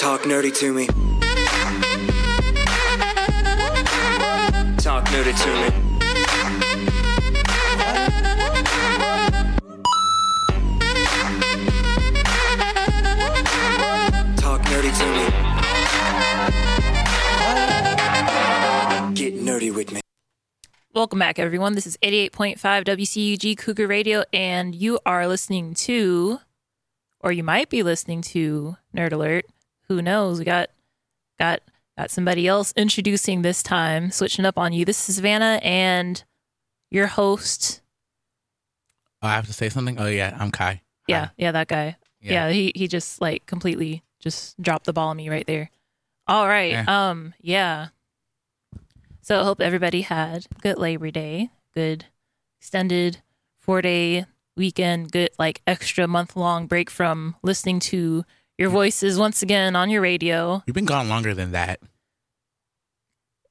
Talk nerdy to me. Talk nerdy to me. Talk nerdy to me. Get nerdy with me. Welcome back, everyone. This is 88.5 WCUG Cougar Radio, and you are listening to, or you might be listening to Nerd Alert. Who knows? We got got got somebody else introducing this time, switching up on you. This is Savannah and your host. Oh, I have to say something. Oh yeah, I'm Kai. Yeah, Hi. yeah, that guy. Yeah. Yeah. he he just like completely just dropped the ball on me right there. All right. Yeah. Um, yeah. So I hope everybody had good Labor Day, good extended four day weekend, good like extra month long break from listening to your voices once again on your radio. You've been gone longer than that.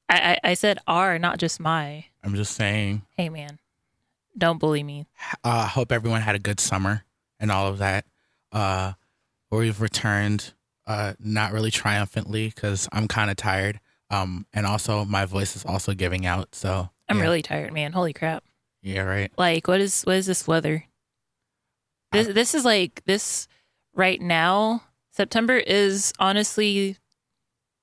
I I, I said our, not just my. I'm just saying. Hey man, don't bully me. Uh, I hope everyone had a good summer and all of that. Uh, we've returned, uh, not really triumphantly because I'm kind of tired. Um, and also my voice is also giving out. So I'm yeah. really tired, man. Holy crap. yeah, right. Like, what is what is this weather? This this is like this right now. September is honestly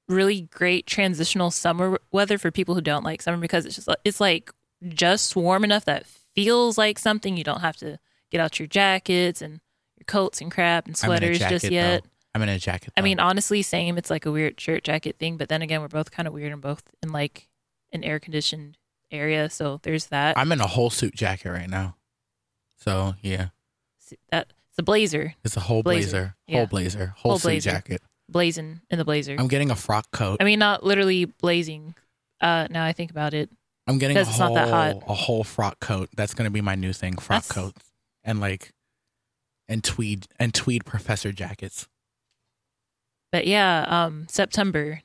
really great transitional summer weather for people who don't like summer because it's just it's like just warm enough that feels like something. You don't have to get out your jackets and your coats and crap and I'm in a sweaters just yet. though. I'm in a jacket. I mean, honestly, same. It's like a weird shirt jacket thing, but then again, we're both kind of weird and both in like an air conditioned area, so there's that. I'm in a whole suit jacket right now. So yeah, that it's a blazer. it's a whole Blazer. blazer, Yeah. whole blazer, whole, Whole suit blazer. jacket. blazing in the blazer. I'm getting a frock coat. I mean, not literally blazing. Uh, now I think about it, I'm getting a whole not that hot. a whole frock coat. That's gonna be my new thing. Frock That's- coats and like and tweed and tweed professor jackets. but yeah, um, September.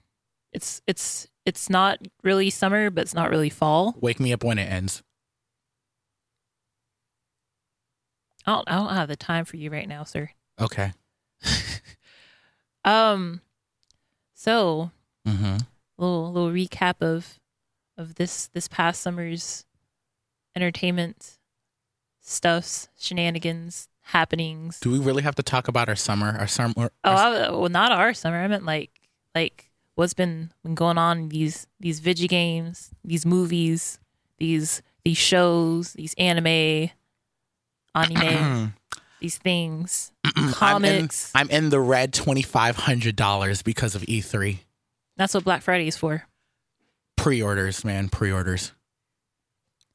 It's it's it's not really summer, but it's not really fall. Wake me up when it ends. I don't I don't have the time for you right now, sir. Okay. Um, so Mm-hmm. little little recap of of this this past summer's entertainment stuffs, shenanigans, happenings. Do we really have to talk about our summer? Our summer. Oh, I, well, not our summer. I meant like like what's been, been going on in these these video games, these movies, these these shows, these anime, anime, these things, comics. I'm in, I'm in the red twenty five hundred dollars because of E3 That's what Black Friday is for. pre-orders. Man, pre-orders.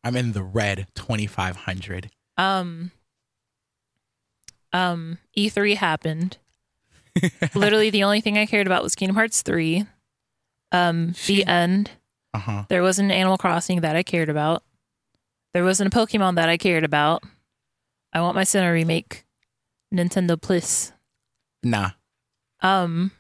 I'm in the red twenty five hundred. Um. Um. E3 happened. Literally, the only thing I cared about was Kingdom Hearts three. Um. The end. Uh huh. There wasn't an Animal Crossing that I cared about. There wasn't a Pokemon that I cared about. I want my Sinnoh remake. Nintendo Plus. Nah. Um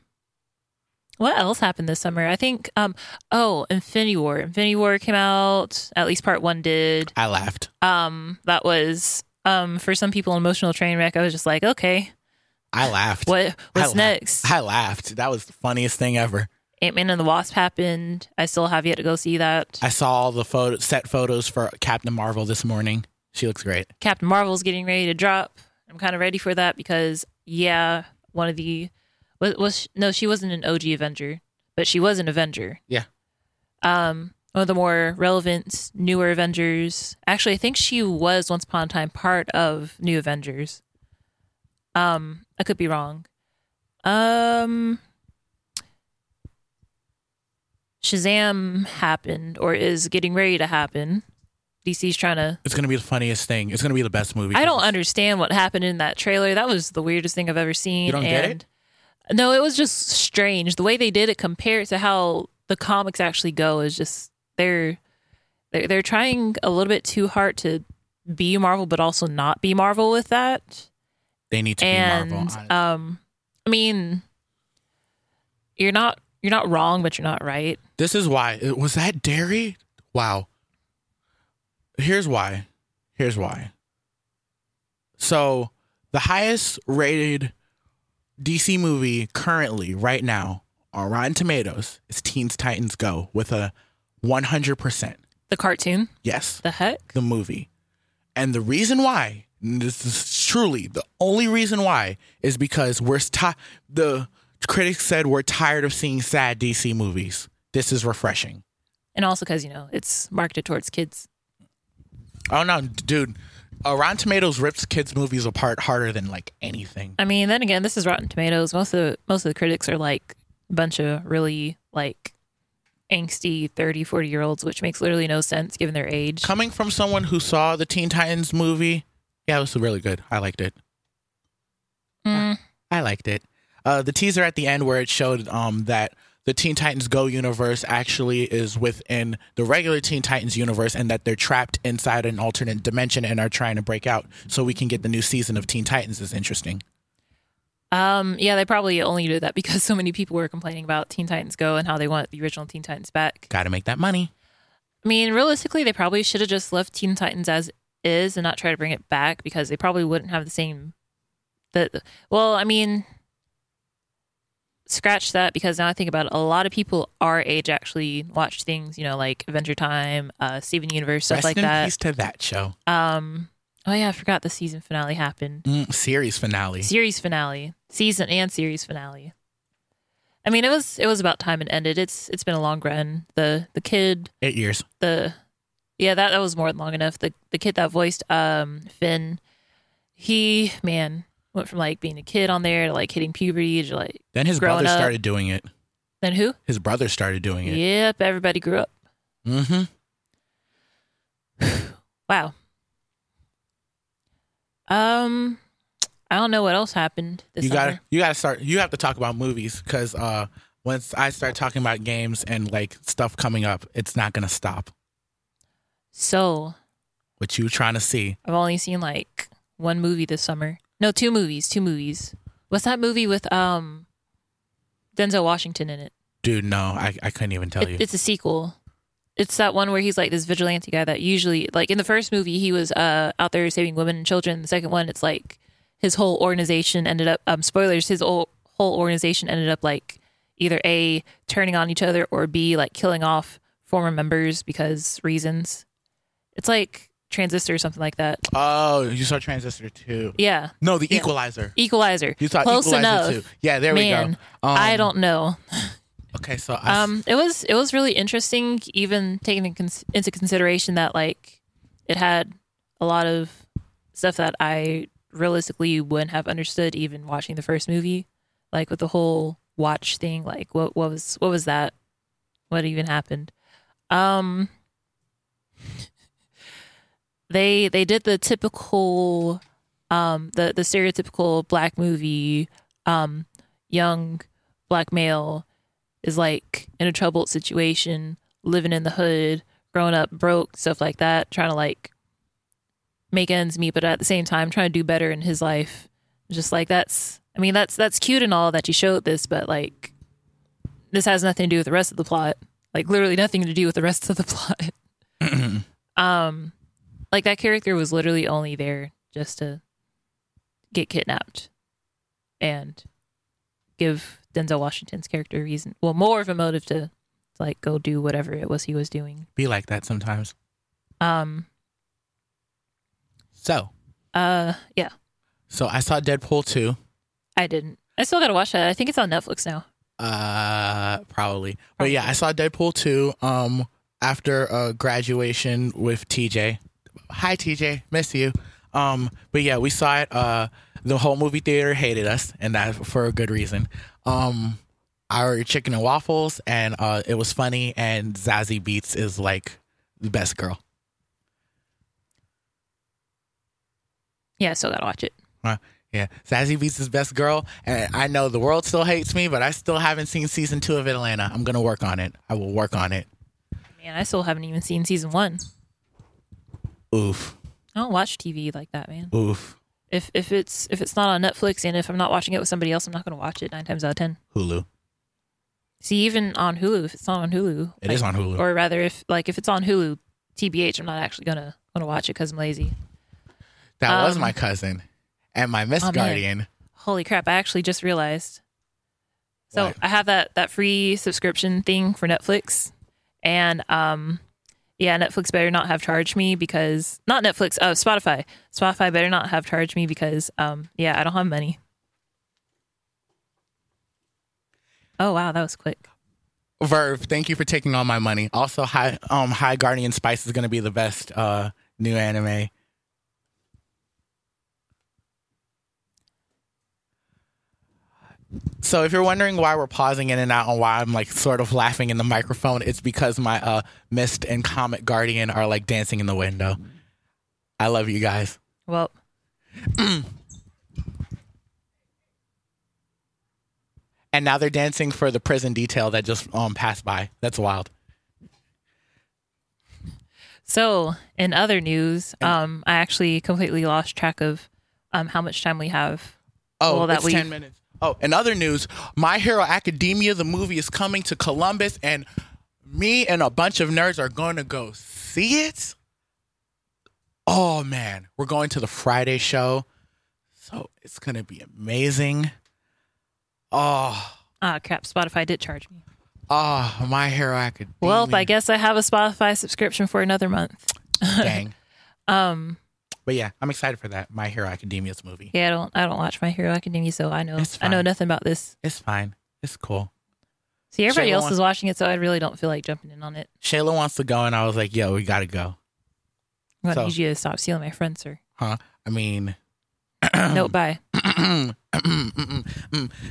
what else happened this summer? I think um oh, Infinity War. Infinity War came out, at least part 1 did. I laughed. Um that was um for some people an emotional train wreck. I was just like, okay, I laughed. what I what's laughed. next? I laughed. That was the funniest thing ever. Ant-Man and the Wasp happened. I still have yet to go see that. I saw all the photo set photos for Captain Marvel this morning. She looks great. Captain Marvel's getting ready to drop. I'm kind of ready for that because yeah, one of the was, was no, she wasn't an OG Avenger, but she was an Avenger. Yeah. Um, one of the more relevant newer Avengers. Actually, I think she was once upon a time part of New Avengers. Um, I could be wrong. Um, Shazam happened or is getting ready to happen. DC's trying to It's gonna be the funniest thing. It's gonna be the best movie. I don't understand what happened in that trailer. That was the weirdest thing I've ever seen. You don't get and No, it was just strange. The way they did it compared to how the comics actually go is just they're they're, they're trying a little bit too hard to be Marvel, but also not be Marvel with that. They need to and be Marvel. honestly. um, I mean, you're not you're not wrong, but you're not right. This is why. Was that dairy? Wow. Here's why. Here's why. So, the highest rated DC movie currently, right now, on Rotten Tomatoes is Teens Titans Go with a 100%. The cartoon. Yes, The heck? the movie. And the reason why, and this is truly the only reason why, is because we're ti- the critics said we're tired of seeing sad DC movies. This is refreshing. And also because, you know, it's marketed towards kids. Oh no, dude. Uh, Rotten Tomatoes rips kids' movies apart harder than like anything. I mean, then again, this is Rotten Tomatoes. Most of the, most of the critics are like a bunch of really like angsty 30, 40 year olds, which makes literally no sense given their age. Coming from someone who saw the Teen Titans movie, yeah, it was really good. I liked it. Mm, I liked it. Uh, the teaser at the end where it showed um, that the Teen Titans Go universe actually is within the regular Teen Titans universe and that they're trapped inside an alternate dimension and are trying to break out so we can get the new season of Teen Titans is interesting. um, yeah, they probably only did that because so many people were complaining about Teen Titans Go and how they want the original Teen Titans back. Got to make that money. I mean, realistically, they probably should have just left Teen Titans as is and not try to bring it back because they probably wouldn't have the same. The well, I mean, scratch that because now I think about it, a lot of people our age actually watch things, you know, like Adventure Time, uh, Steven Universe, stuff Rest like in that. peace to that show. Um, oh yeah, I forgot the season finale happened. Mm, series finale. Series finale, season and series finale. I mean, it was it was about time it ended. It's it's been a long run. The the kid Eight years. the yeah that that was more than long enough the the kid that voiced um finn he man went from like being a kid on there to like hitting puberty to like Then his Growing brother up. started doing it. then who His brother started doing it. yep everybody grew up Mm-hmm. wow um i don't know what else happened this You gotta, you gotta start. You have to talk about movies because uh, once I start talking about games and like stuff coming up, it's not gonna stop. so What you trying to see? i've only seen like one movie this summer no two movies two movies what's that movie with um denzel washington in it Dude, no, I, I couldn't even tell It- you. It's a sequel. It's that one where he's like this vigilante guy that usually, like in the first movie, he was uh, out there saving women and children. The second one, it's like his whole organization ended up. Um, spoilers: his whole whole organization ended up like either a turning on each other or b like killing off former members because reasons. It's like Transistor or something like that. Oh, you saw Transistor too. Yeah, No, the Yeah. Equalizer. Equalizer. You saw Close Equalizer enough. two. Yeah, there Man, we go. Um, I don't know. Okay, so I, um it was it was really interesting even taking in cons- into consideration that like it had a lot of stuff that i realistically wouldn't have understood even watching the first movie like with the whole watch thing like what what was what was that what even happened um they they did the typical um the the stereotypical black movie um young black male is like in a troubled situation, living in the hood, growing up broke, stuff like that, trying to like make ends meet, but at the same time trying to do better in his life. Just like that's I mean, that's that's cute and all that you showed this, but like this has nothing to do with the rest of the plot. Like literally nothing to do with the rest of the plot. um like that character was literally only there just to get kidnapped and give Denzel Washington's character a reason, well, more of a motive to, to like go do whatever it was he was doing. be like that sometimes. Um, So, uh, yeah, so I saw Deadpool two. I didn't. I still gotta watch that. I think it's on Netflix now. Uh, probably. But yeah, I saw Deadpool 2 um after uh graduation with TJ. Hi TJ, miss you. Um, but yeah, we saw it. Uh, the whole movie theater hated us, and that for a good reason. Um, our chicken and waffles, and uh, it was funny. And Zazie Beetz is like the best girl. Yeah, still gotta watch it. Uh, yeah, Zazie Beetz is best girl, and I know the world still hates me, but I still haven't seen season two of Atlanta. I'm gonna work on it. I will work on it. Man, I still haven't even seen season one. Oof, I don't watch TV like that, man. oof. If if it's if it's not on Netflix and if I'm not watching it with somebody else, I'm not gonna watch it nine times out of ten. Hulu. See, even on Hulu, if it's not on Hulu, It is on Hulu. or rather, if like if it's on Hulu, TBH, I'm not actually gonna gonna watch it because I'm lazy. That was um, my cousin and my Miss oh, man. Guardian. holy crap! I actually just realized. So What? I have that that free subscription thing for Netflix, and um, yeah, Netflix better not have charged me because not Netflix, oh Spotify. Spotify better not have charged me because um, yeah, I don't have money. Oh wow, that was quick. Verve, thank you for taking all my money. Also, High um High Guardian Spice is gonna be the best uh new anime. So if you're wondering why we're pausing in and out and why I'm like sort of laughing in the microphone, it's because my uh Mist and Comet Guardian are like dancing in the window. I love you guys. Well, And now they're dancing for the prison detail that just um passed by. That's wild. so in other news, um, I actually completely lost track of um how much time we have. Oh, Well, that it's we- 10 minutes. Oh, in other news, My Hero Academia, the movie, is coming to Columbus, and me and a bunch of nerds are going to go see it. Oh, man. We're going to the Friday show. So it's going to be amazing. Oh, Ah, crap! Spotify did charge me. oh, My Hero Academia. Well, I guess I have a Spotify subscription for another month. Dang. Um, But yeah, I'm excited for that. My Hero Academia's movie. yeah, I don't, I don't watch My Hero Academia, so I know, I know nothing about this. It's fine. It's cool. See, everybody Shayla else wants- is watching it, so I really don't feel like jumping in on it. Shayla wants to go, and I was like, yo, we got to go. I'm gonna So- need you to stop stealing my friends, sir. Huh? I mean, nope, bye.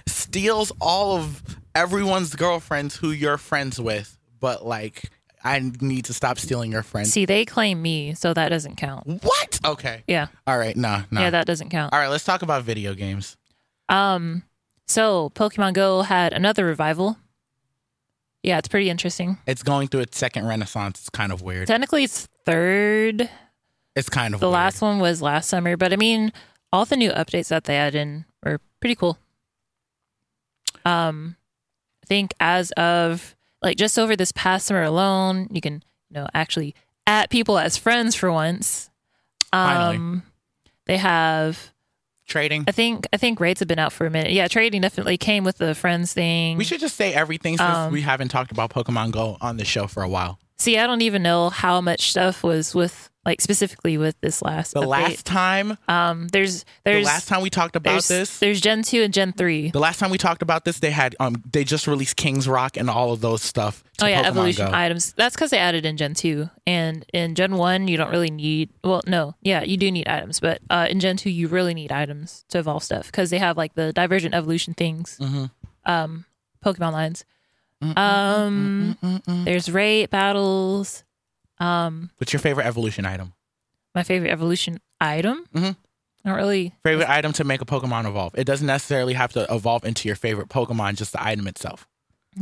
steals all of everyone's girlfriends who you're friends with, but like I need to stop stealing your friends. See, they claim me, so that doesn't count. what? Okay. Yeah, All right. No. No. yeah, that doesn't count. all right. Let's talk about video games. Um, so Pokemon Go had another revival. Yeah, it's pretty interesting. It's going through its second renaissance. It's kind of weird. Technically, it's third. It's kind of The weird. last one was last summer, but I mean, all the new updates that they added in were pretty cool. Um, I think as of like just over this past summer alone, you can you know actually add people as friends for once. Finally. Um, they have. trading. I think I think rates have been out for a minute. Yeah, trading definitely came with the friends thing. We should just say everything since Um, we haven't talked about Pokemon Go on the show for a while. See, I don't even know how much stuff was with like specifically with this last. The update. last time, um, there's the last time we talked about there's, this, There's Gen two and Gen three. the last time we talked about this, they had um they just released King's Rock and all of those stuff. to Oh yeah, Pokemon evolution Go. items. That's because they added in Gen two, and in Gen one you don't really need. Well, no, yeah, you do need items, but uh, in Gen two you really need items to evolve stuff because they have like the divergent evolution things, Mhm. um, Pokemon lines. Mm, Um, there's raid battles. Um, What's your favorite evolution item? my favorite evolution item. Mhm. Not really. Favorite item to make a Pokemon evolve. It doesn't necessarily have to evolve into your favorite Pokemon, just the item itself.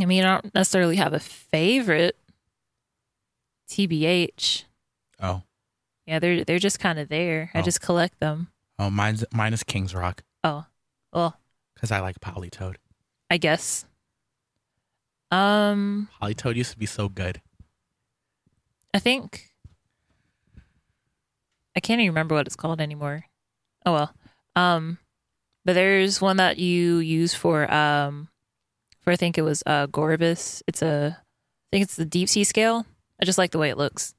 I mean, I don't necessarily have a favorite. TBH. Oh, Yeah, they're they're just kind of there. I Oh. just collect them. oh, mine's mine is King's Rock Oh, well, because I like Politoed. I guess. Um, Politoed used to be so good. I think I can't even remember what it's called anymore. Oh well. Um, but there's one that you use for um, for I think it was uh Gorebyss. It's a, I think it's the deep sea scale. I just like the way it looks,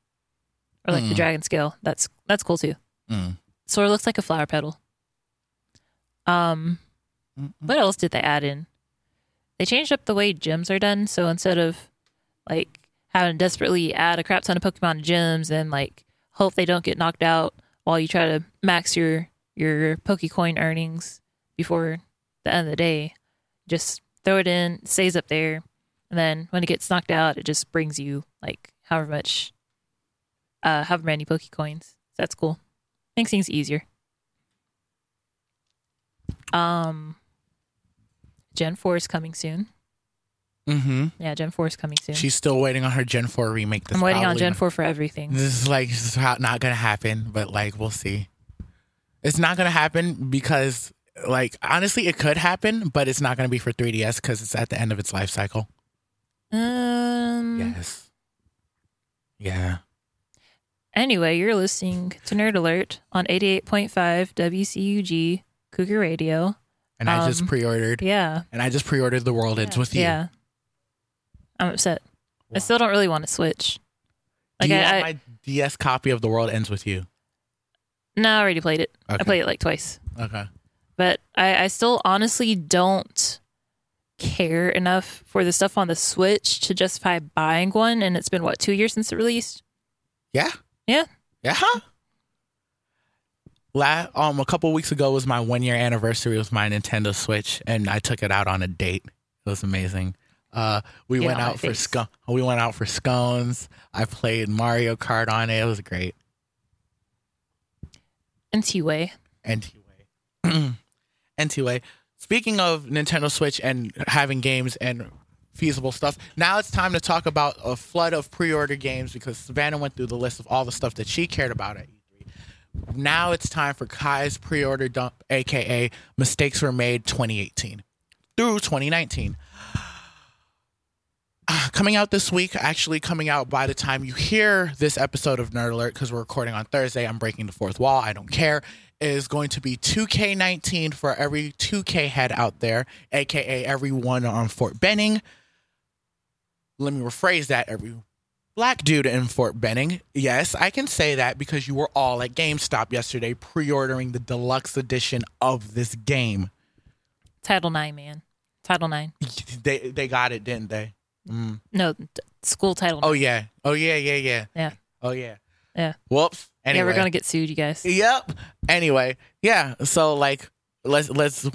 or like the Mm. dragon scale. That's that's cool too. Mm. Sort of looks like a flower petal. Um, Mm-mm. what else did they add in? They changed up the way gyms are done. So instead of like having to desperately add a crap ton of Pokemon gyms and like hope they don't get knocked out while you try to max your your Pokecoin earnings before the end of the day, just throw it in, stays up there, and then when it gets knocked out, it just brings you like however much, uh, however many Pokecoins. That's cool. Makes things easier. Um, Gen Four is coming soon. Mm-hmm. Yeah, Gen Four is coming soon. She's still waiting on her Gen 4 remake. That's I'm waiting on Gen Four for everything. This is like this is not gonna happen, but like we'll see. It's not gonna happen because like honestly, it could happen, but it's not gonna be for 3DS because it's at the end of its life cycle. Um. Yes. Yeah. Anyway, you're listening to Nerd Alert on 88.5 WCUG Cougar Radio. And I just Um, pre-ordered. Yeah. And I just pre-ordered The World Ends with You. Yeah. I'm upset. I still don't really want to switch. Do Like you I, want I my DS copy of The World Ends with You? no, I already played it. Okay. I played it like twice. Okay. But I, I still honestly don't care enough for the stuff on the Switch to justify buying one. And it's been what two years since it released. Yeah. Yeah. Yeah. La- um, a couple weeks ago was my one year anniversary with my Nintendo Switch, and I took it out on a date. It was amazing. Uh, we Get went out for scone. We went out for scones. I played Mario Kart on it. It was great. NT-Way. NT-Way. NT-Way. Speaking of Nintendo Switch and having games and feasible stuff, now it's time to talk about a flood of pre-order games because Savannah went through the list of all the stuff that she cared about at E3. Now it's time for Kai's pre-order dump, aka mistakes were made 2018 through 2019. Uh, coming out this week, actually coming out by the time you hear this episode of Nerd Alert, because we're recording on Thursday, I'm breaking the fourth wall. I don't care. Is going to be 2K19 for every 2K head out there, aka everyone on Fort Benning. Let me rephrase that. Every black dude in Fort Benning. Yes, I can say that because you were all at GameStop yesterday pre-ordering the deluxe edition of this game. Title Nine, man. Title Nine. They they got it, didn't they? Mm. No, t- school title. Oh yeah. Oh yeah. Yeah. Yeah. Yeah. Oh yeah. Yeah. Whoops. Anyway. Yeah, we're gonna get sued, you guys. Yep. Anyway, yeah. So like, let's let's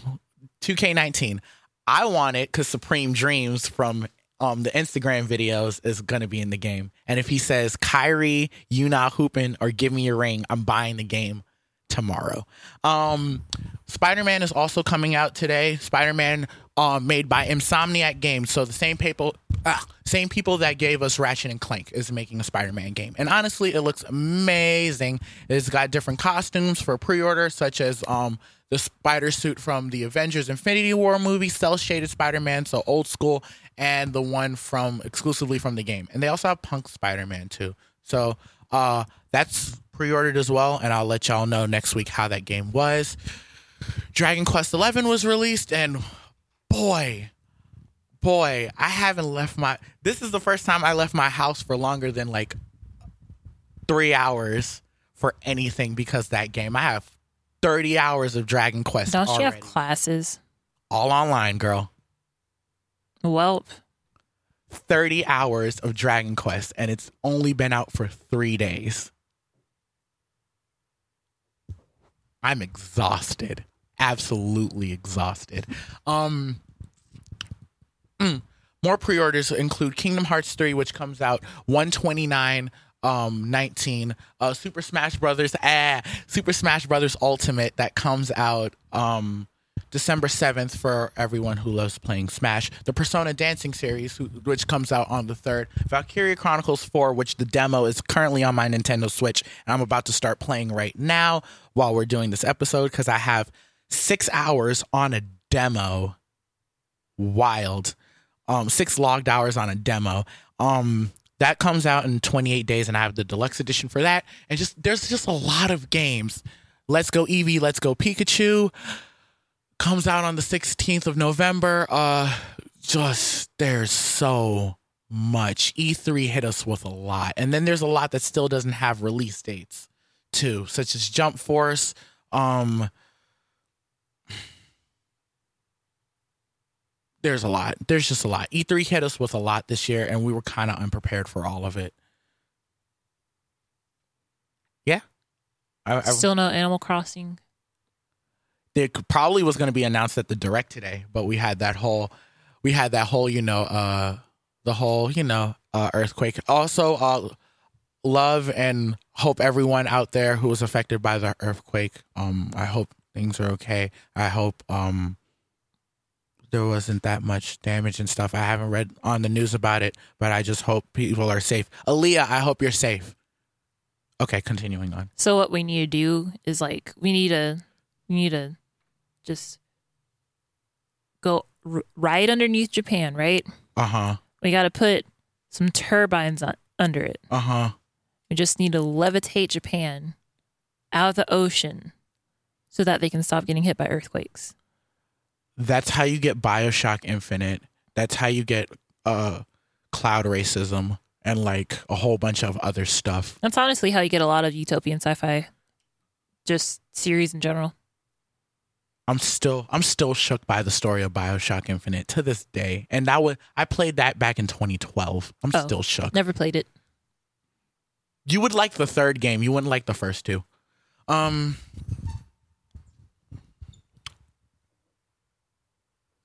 2K19. I want it because Supreme Dreams from um the Instagram videos is gonna be in the game, and if he says Kyrie, you not hooping or give me your ring, I'm buying the game tomorrow. Um, Spider Man is also coming out today. Spider Man, um, made by Insomniac Games, so the same people, ah, same people that gave us Ratchet and Clank is making a Spider Man game, and honestly, it looks amazing. It's got different costumes for pre order, such as um the spider suit from the Avengers Infinity War movie, cell shaded Spider Man, so old school, and the one from exclusively from the game. And they also have Punk Spider Man too. So uh, that's pre ordered as well, and I'll let y'all know next week how that game was. Dragon Quest XI was released, and boy, boy, I haven't left my. This is the first time I left my house for longer than like three hours for anything because that game. I have 30 hours of Dragon Quest Don't you have classes? all online, girl. Welp. 30 hours of Dragon Quest, and it's only been out for three days. I'm exhausted. Absolutely exhausted. Um, mm, more pre-orders include Kingdom Hearts 3, which comes out 129 um 19 uh super smash brothers ah super smash brothers ultimate that comes out um December 7th for everyone who loves playing Smash. The Persona Dancing series, who, which comes out on the 3rd. Valkyria Chronicles 4, which the demo is currently on my Nintendo Switch. And I'm about to start playing right now while we're doing this episode because I have six hours on a demo. Wild. Um, six logged hours on a demo. Um, that comes out in 28 days, and I have the deluxe edition for that. And just there's just a lot of games. Let's go Eevee, Let's go Pikachu comes out on the 16th of November. Uh just there's so much. E3 hit us with a lot. And then there's a lot that still doesn't have release dates too, such as Jump Force, um There's a lot. There's just a lot. E3 hit us with a lot this year and we were kind of unprepared for all of it. Yeah. I, I, Still no Animal Crossing. could- probably was going to be announced at the direct today, but we had that whole, we had that whole, you know, uh, the whole, you know, uh, earthquake. Also, uh, love and hope everyone out there who was affected by the earthquake. Um, I hope things are okay. I hope um there wasn't that much damage and stuff. I haven't read on the news about it, but I just hope people are safe. Aaliyah, I hope you're safe. Okay, continuing on. So what we need to do is like we need to we need to just go r- right underneath Japan, right? Uh huh. We got to put some turbines on, under it. Uh huh. We just need to levitate Japan out of the ocean so that they can stop getting hit by earthquakes. That's how you get Bioshock Infinite. That's how you get uh cloud racism and like a whole bunch of other stuff. That's honestly how you get a lot of utopian sci-fi, just series in general. I'm still I'm still shook by the story of Bioshock Infinite to this day. And that was I played that back in 2012. I'm Oh. still shook. Never played it. You would like the third game. You wouldn't like the first two. Um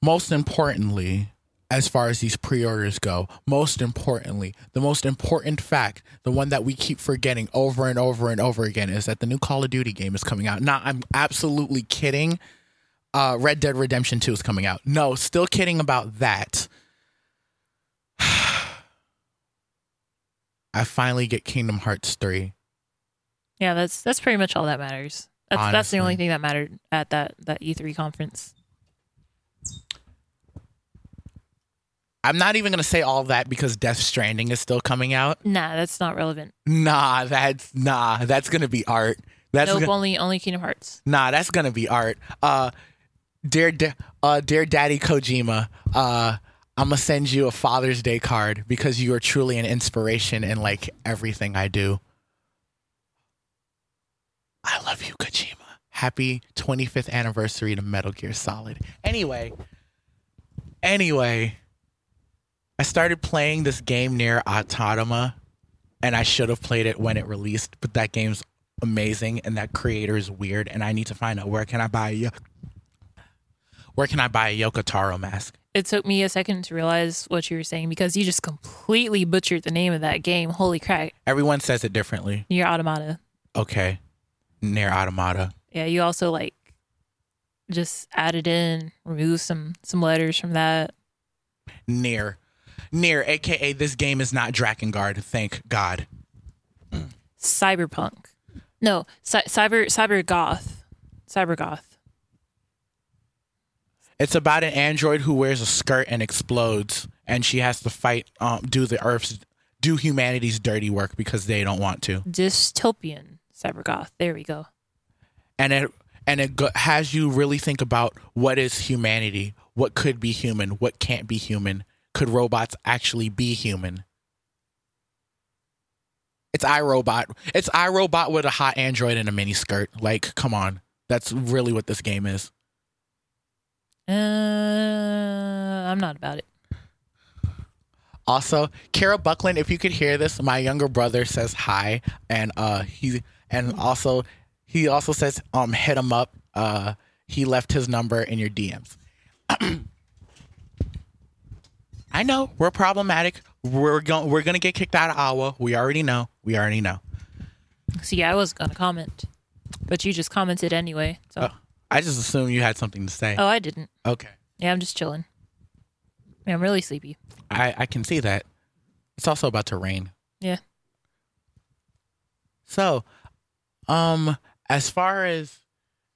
most importantly, as far as these pre-orders go, most importantly, the most important fact, the one that we keep forgetting over and over and over again is that the new Call of Duty game is coming out. Now, I'm absolutely kidding. Uh Red Dead Redemption 2 is coming out. No, still kidding about that. I finally get Kingdom Hearts 3. Yeah, that's that's pretty much all that matters. That's that's the only thing that mattered at that that E3 conference. I'm not even gonna say all that because Death Stranding is still coming out. Nah, that's not relevant. Nah, that's nah, that's gonna be art. That's nope, gonna, only only Kingdom Hearts. nah, that's gonna be art. Uh, dear, uh, dear Daddy Kojima, uh, I'm gonna send you a Father's Day card because you are truly an inspiration in like everything I do. I love you, Kojima. Happy 25th anniversary to Metal Gear Solid. Anyway, anyway, I started playing this game near Autonoma, and I should have played it when it released, but that game's amazing, and that creator is weird, and I need to find out where can I buy a where can I buy a Yoko Taro mask. It took me a second to realize what you were saying because you just completely butchered the name of that game. Holy crap. Everyone says it differently. NieR Automata. Okay, NieR Automata. Yeah, you also like just added in, removed some some letters from that. Near, near, aka this game is not Drakengard. Thank God. Cyberpunk. No, cy- cyber cyber goth. Cyber goth. It's about an android who wears a skirt and explodes, and she has to fight, um, do the Earth's, do humanity's dirty work because they don't want to. Dystopian cyber goth. There we go. And it and it go- has you really think about what is humanity, what could be human, what can't be human. Could robots actually be human? It's iRobot. It's iRobot with a hot android and a mini skirt. Like, come on, that's really what this game is. Uh, I'm not about it. Also, Kara Buckland, if you could hear this, my younger brother says hi, and uh, he and also he also says um hit him up. Uh, he left his number in your DMs. I know we're problematic. We're going we're gonna get kicked out of Awa. We already know. We already know. See, I was gonna comment, but you just commented anyway. So, Oh, I just assumed you had something to say. oh, I didn't. Okay, Yeah, I'm just chilling. Yeah, I'm really sleepy. I I can see that. It's also about to rain. Yeah. So, um, as far as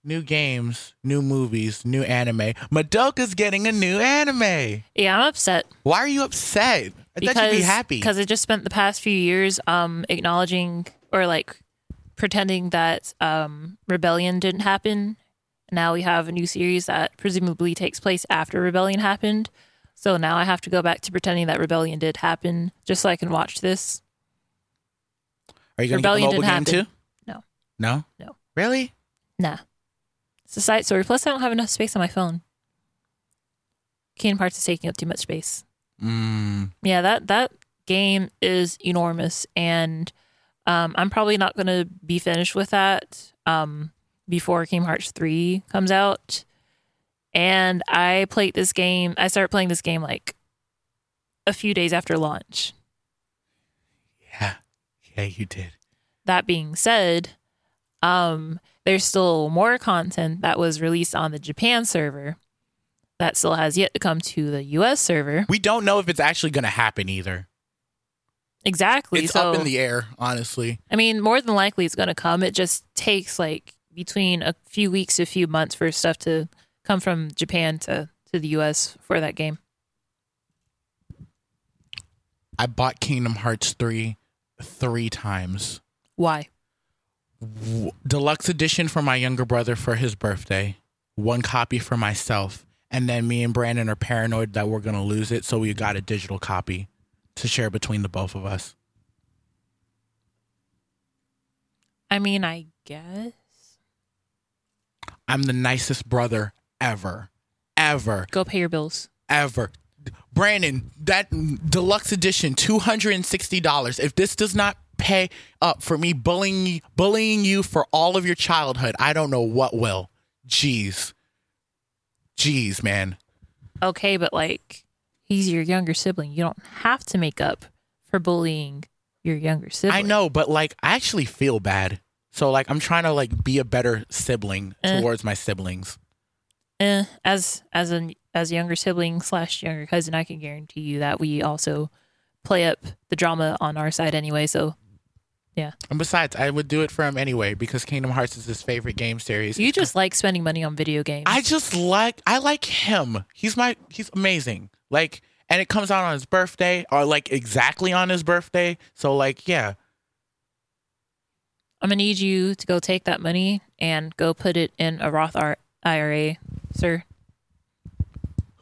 new games, new movies, new anime, Madoka's getting a new anime. Yeah, I'm upset Why are you upset? I thought you'd be happy. because I just spent the past few years um acknowledging or like pretending that um rebellion didn't happen. Now we have a new series that presumably takes place after rebellion happened. So now I have to go back to pretending that rebellion did happen just so I can watch this. are you going to get the Rebellion mobile game too? happen. No. No. No. Really? Nah. It's a side story. Plus I don't have enough space on my phone. Kingdom Hearts is taking up too much space. Mm, Yeah, that that game is enormous, and um, I'm probably not going to be finished with that um, before Kingdom Hearts three comes out. And I played this game. I started playing this game like a few days after launch. yeah. Yeah, you did. That being said, um, there's still more content that was released on the Japan server that still has yet to come to the US server. We don't know if it's actually going to happen either. Exactly. It's so up in the air, honestly. I mean, more than likely it's going to come. It just takes like between a few weeks to a few months for stuff to come from Japan to, to the US for that game. I bought Kingdom Hearts 3 three times. Why? W- Deluxe edition for my younger brother for his birthday, one copy for myself, and then me and Brandon are paranoid that we're gonna lose it, so we got a digital copy to share between the both of us. I mean, I guess. I'm the nicest brother ever, ever, Go pay your bills. ever. Brandon, that deluxe edition, two hundred and sixty dollars. If this does not pay up for me bullying bullying you for all of your childhood, I don't know what will. Jeez, jeez, man. Okay, but like, he's your younger sibling. You don't have to make up for bullying your younger sibling. I know, but like, I actually feel bad. So like, I'm trying to like be a better sibling Eh. towards my siblings. Eh, as as a as younger sibling slash younger cousin, I can guarantee you that we also play up the drama on our side anyway. So And besides, I would do it for him anyway because Kingdom Hearts is his favorite game series. you just like spending money on video games. I just like I like him. He's my he's amazing. Like and it comes out on his birthday or like exactly on his birthday. So like yeah. I'm gonna need you to go take that money and go put it in a Roth IRA, sir.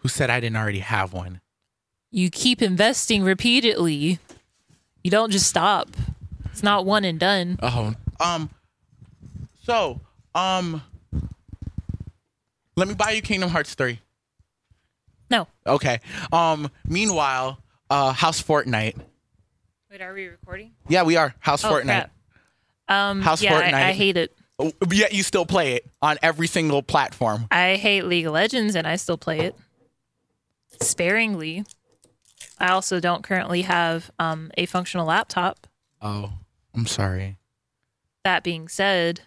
Who said I didn't already have one? You keep investing repeatedly. You don't just stop. It's not one and done. Oh. Um so um let me buy you Kingdom Hearts 3. No. Okay. Um meanwhile, uh House Fortnite. Wait, are we recording? Yeah, we are. House Oh, Fortnite. crap. Um, House yeah, I, Fortnite. I hate it. Oh, Yet you still play it on every single platform. I hate League of Legends and I still play it sparingly. I also don't currently have um, a functional laptop. Oh, I'm sorry. That being said,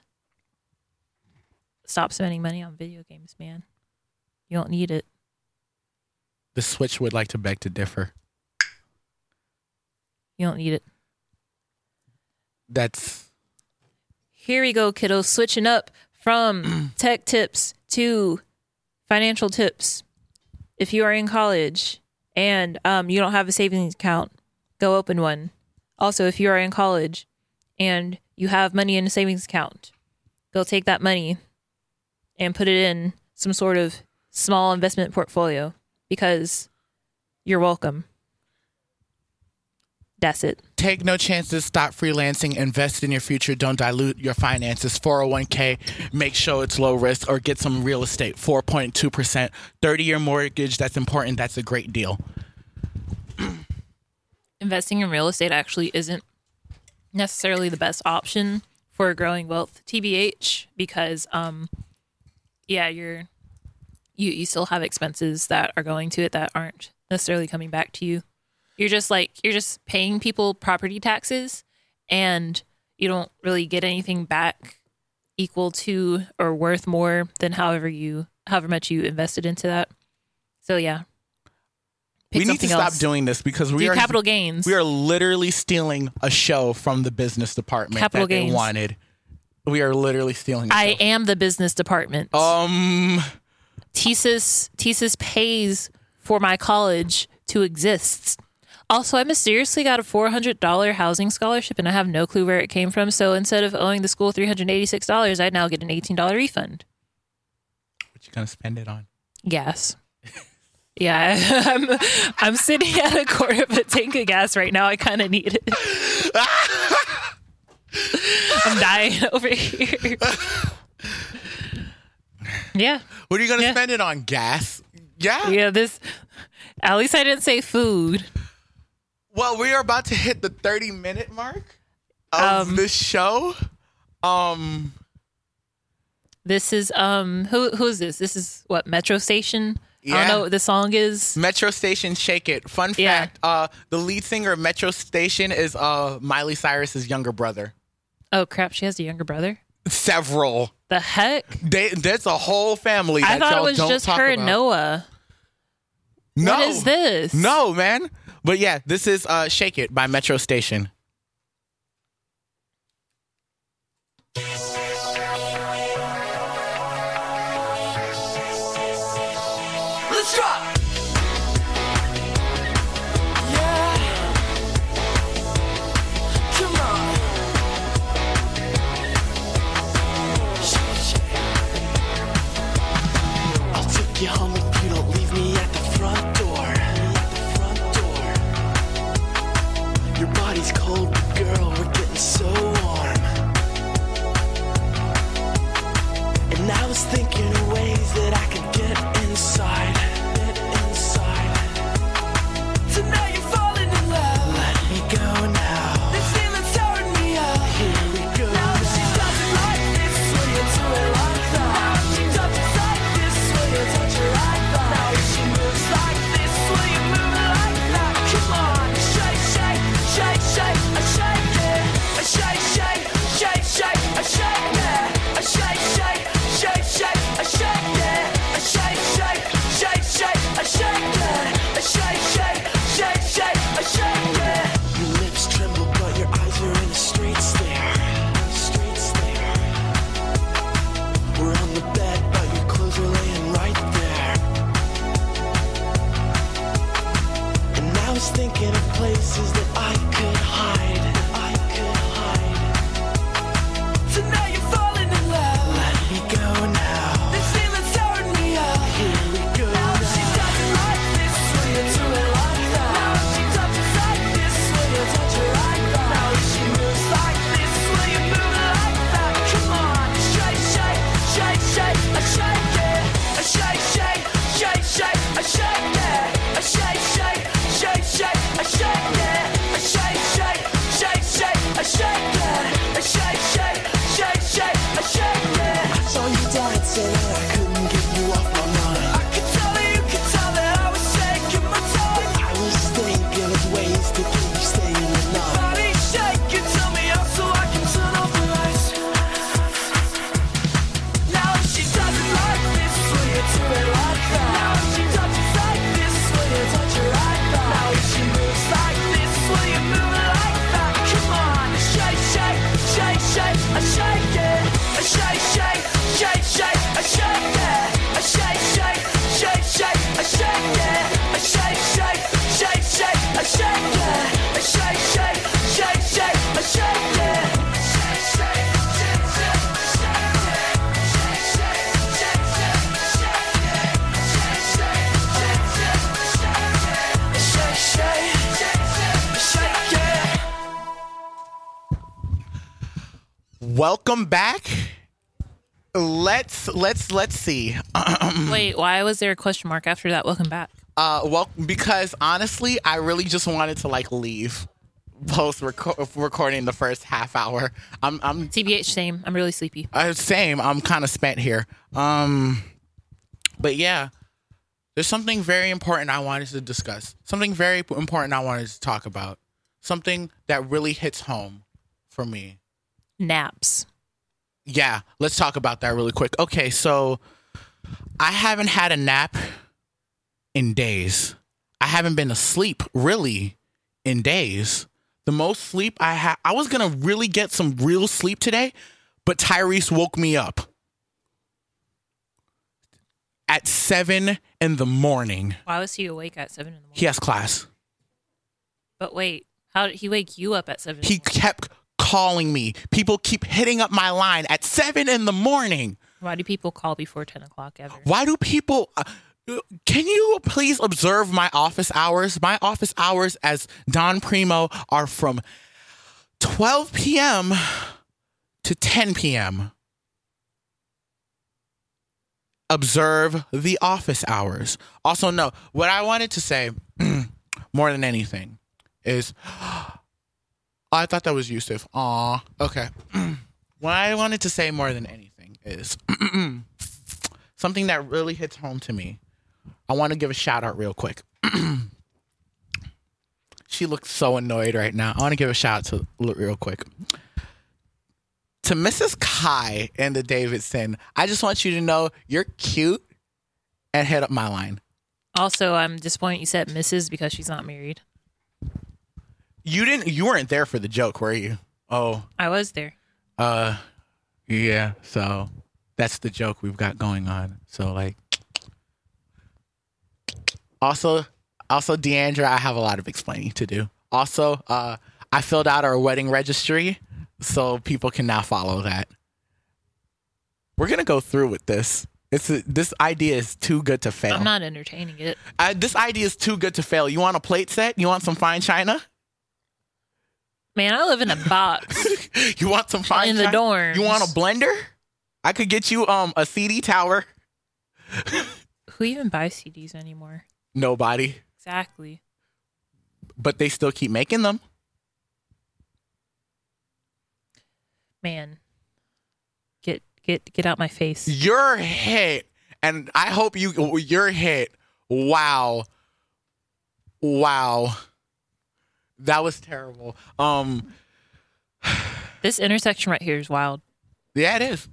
stop spending money on video games, man. You don't need it. The Switch would like to beg to differ. You don't need it. That's Here we go, kiddos. Switching up from tech tips to financial tips. If you are in college and um, you don't have a savings account, go open one. Also, if you are in college and you have money in a savings account, they'll take that money and put it in some sort of small investment portfolio because you're welcome. That's it. take no chances, stop freelancing, invest in your future, don't dilute your finances. 401k, make sure it's low risk, or get some real estate, 4.2%. 30 year mortgage, that's important, that's a great deal. investing in real estate actually isn't necessarily the best option for growing wealth tbh because um yeah you're you you still have expenses that are going to it that aren't necessarily coming back to you. You're just like you're just paying people property taxes and you don't really get anything back equal to or worth more than however you however much you invested into that. So yeah we need to stop else. doing this because we do are capital gains we are literally stealing a show from the business department Capital that they gains. wanted. We are literally stealing. a I show. am the business department. um. Thesis Thesis pays for my college to exist. Also, I mysteriously got a four hundred dollar housing scholarship, and I have no clue where it came from. So instead of owing the school three hundred eighty six dollars, I now get an eighteen dollar refund. What you gonna spend it on? Gas. Yeah, I'm I'm sitting at a quarter of a tank of gas right now. I kind of need it. I'm dying over here. yeah. What are you gonna Yeah. spend it on? Gas? Yeah. Yeah, this. At least I didn't say food. Well, we are about to hit the 30 minute mark of Um, this show. Um. This is um who who is this? This is what Metro Station. I don't know what the song is. Metro Station Shake It. Fun Yeah. fact, uh the lead singer of Metro Station is uh Miley Cyrus's younger brother. Oh crap, she has a younger brother. Several. The heck? They, there's a whole family that I thought it was just her about. and Noah. No. What is this? No, man. But yeah, this is uh Shake It by Metro Station. Welcome back. Let's let's let's see. Wait, why was there a question mark after that? Welcome back. Uh, well, because honestly, I really just wanted to like leave post recording the first half hour. I'm I'm TBH, same. I'm really sleepy. uh, same. I'm kind of spent here. Um, but yeah, there's something very important I wanted to discuss. Something very important I wanted to talk about. Something that really hits home for me. Naps. Yeah, let's talk about that really quick. Okay, so I haven't had a nap in days. I haven't been asleep really in days. The most sleep I had, I was gonna really get some real sleep today, but Tyrese woke me up at seven in the morning. Why was he awake at seven in the morning? He has class. But wait, how did he wake you up at seven? in the He kept calling me. People keep hitting up my line at seven in the morning. Why do people call before ten o'clock ever? Why do people? Uh, can you please observe my office hours? My office hours as Don Primo are from 12 p.m. to 10 p.m. Observe the office hours. Also, no, what I wanted to say more than anything is I thought that was Yusuf. Aw, okay. what I wanted to say more than anything is something that really hits home to me. I want to give a shout out real quick. she looks so annoyed right now. I want to give a shout out to real quick to Mrs. Kai and the Davidson. I just want you to know you're cute and hit up my line. Also, I'm disappointed you said Mrs. because she's not married. You didn't. You weren't there for the joke, were you? Oh, I was there. uh, yeah. So that's the joke we've got going on. So like, also, also, Deandra, I have a lot of explaining to do. Also, uh, I filled out our wedding registry, so people can now follow that. We're gonna go through with this. It's this idea is too good to fail. I'm not entertaining it. Uh, this idea is too good to fail. You want a plate set? You want some fine china? Man, I live in a box you want some fine in the dorms. You want a blender? I could get you um a CD tower. Who even buys CDs anymore? Nobody, Exactly. but they still keep making them. Man, get get get out my face. You're hit, and I hope you you're hit. Wow, wow, that was terrible. Um, This intersection right here is wild. yeah, it is.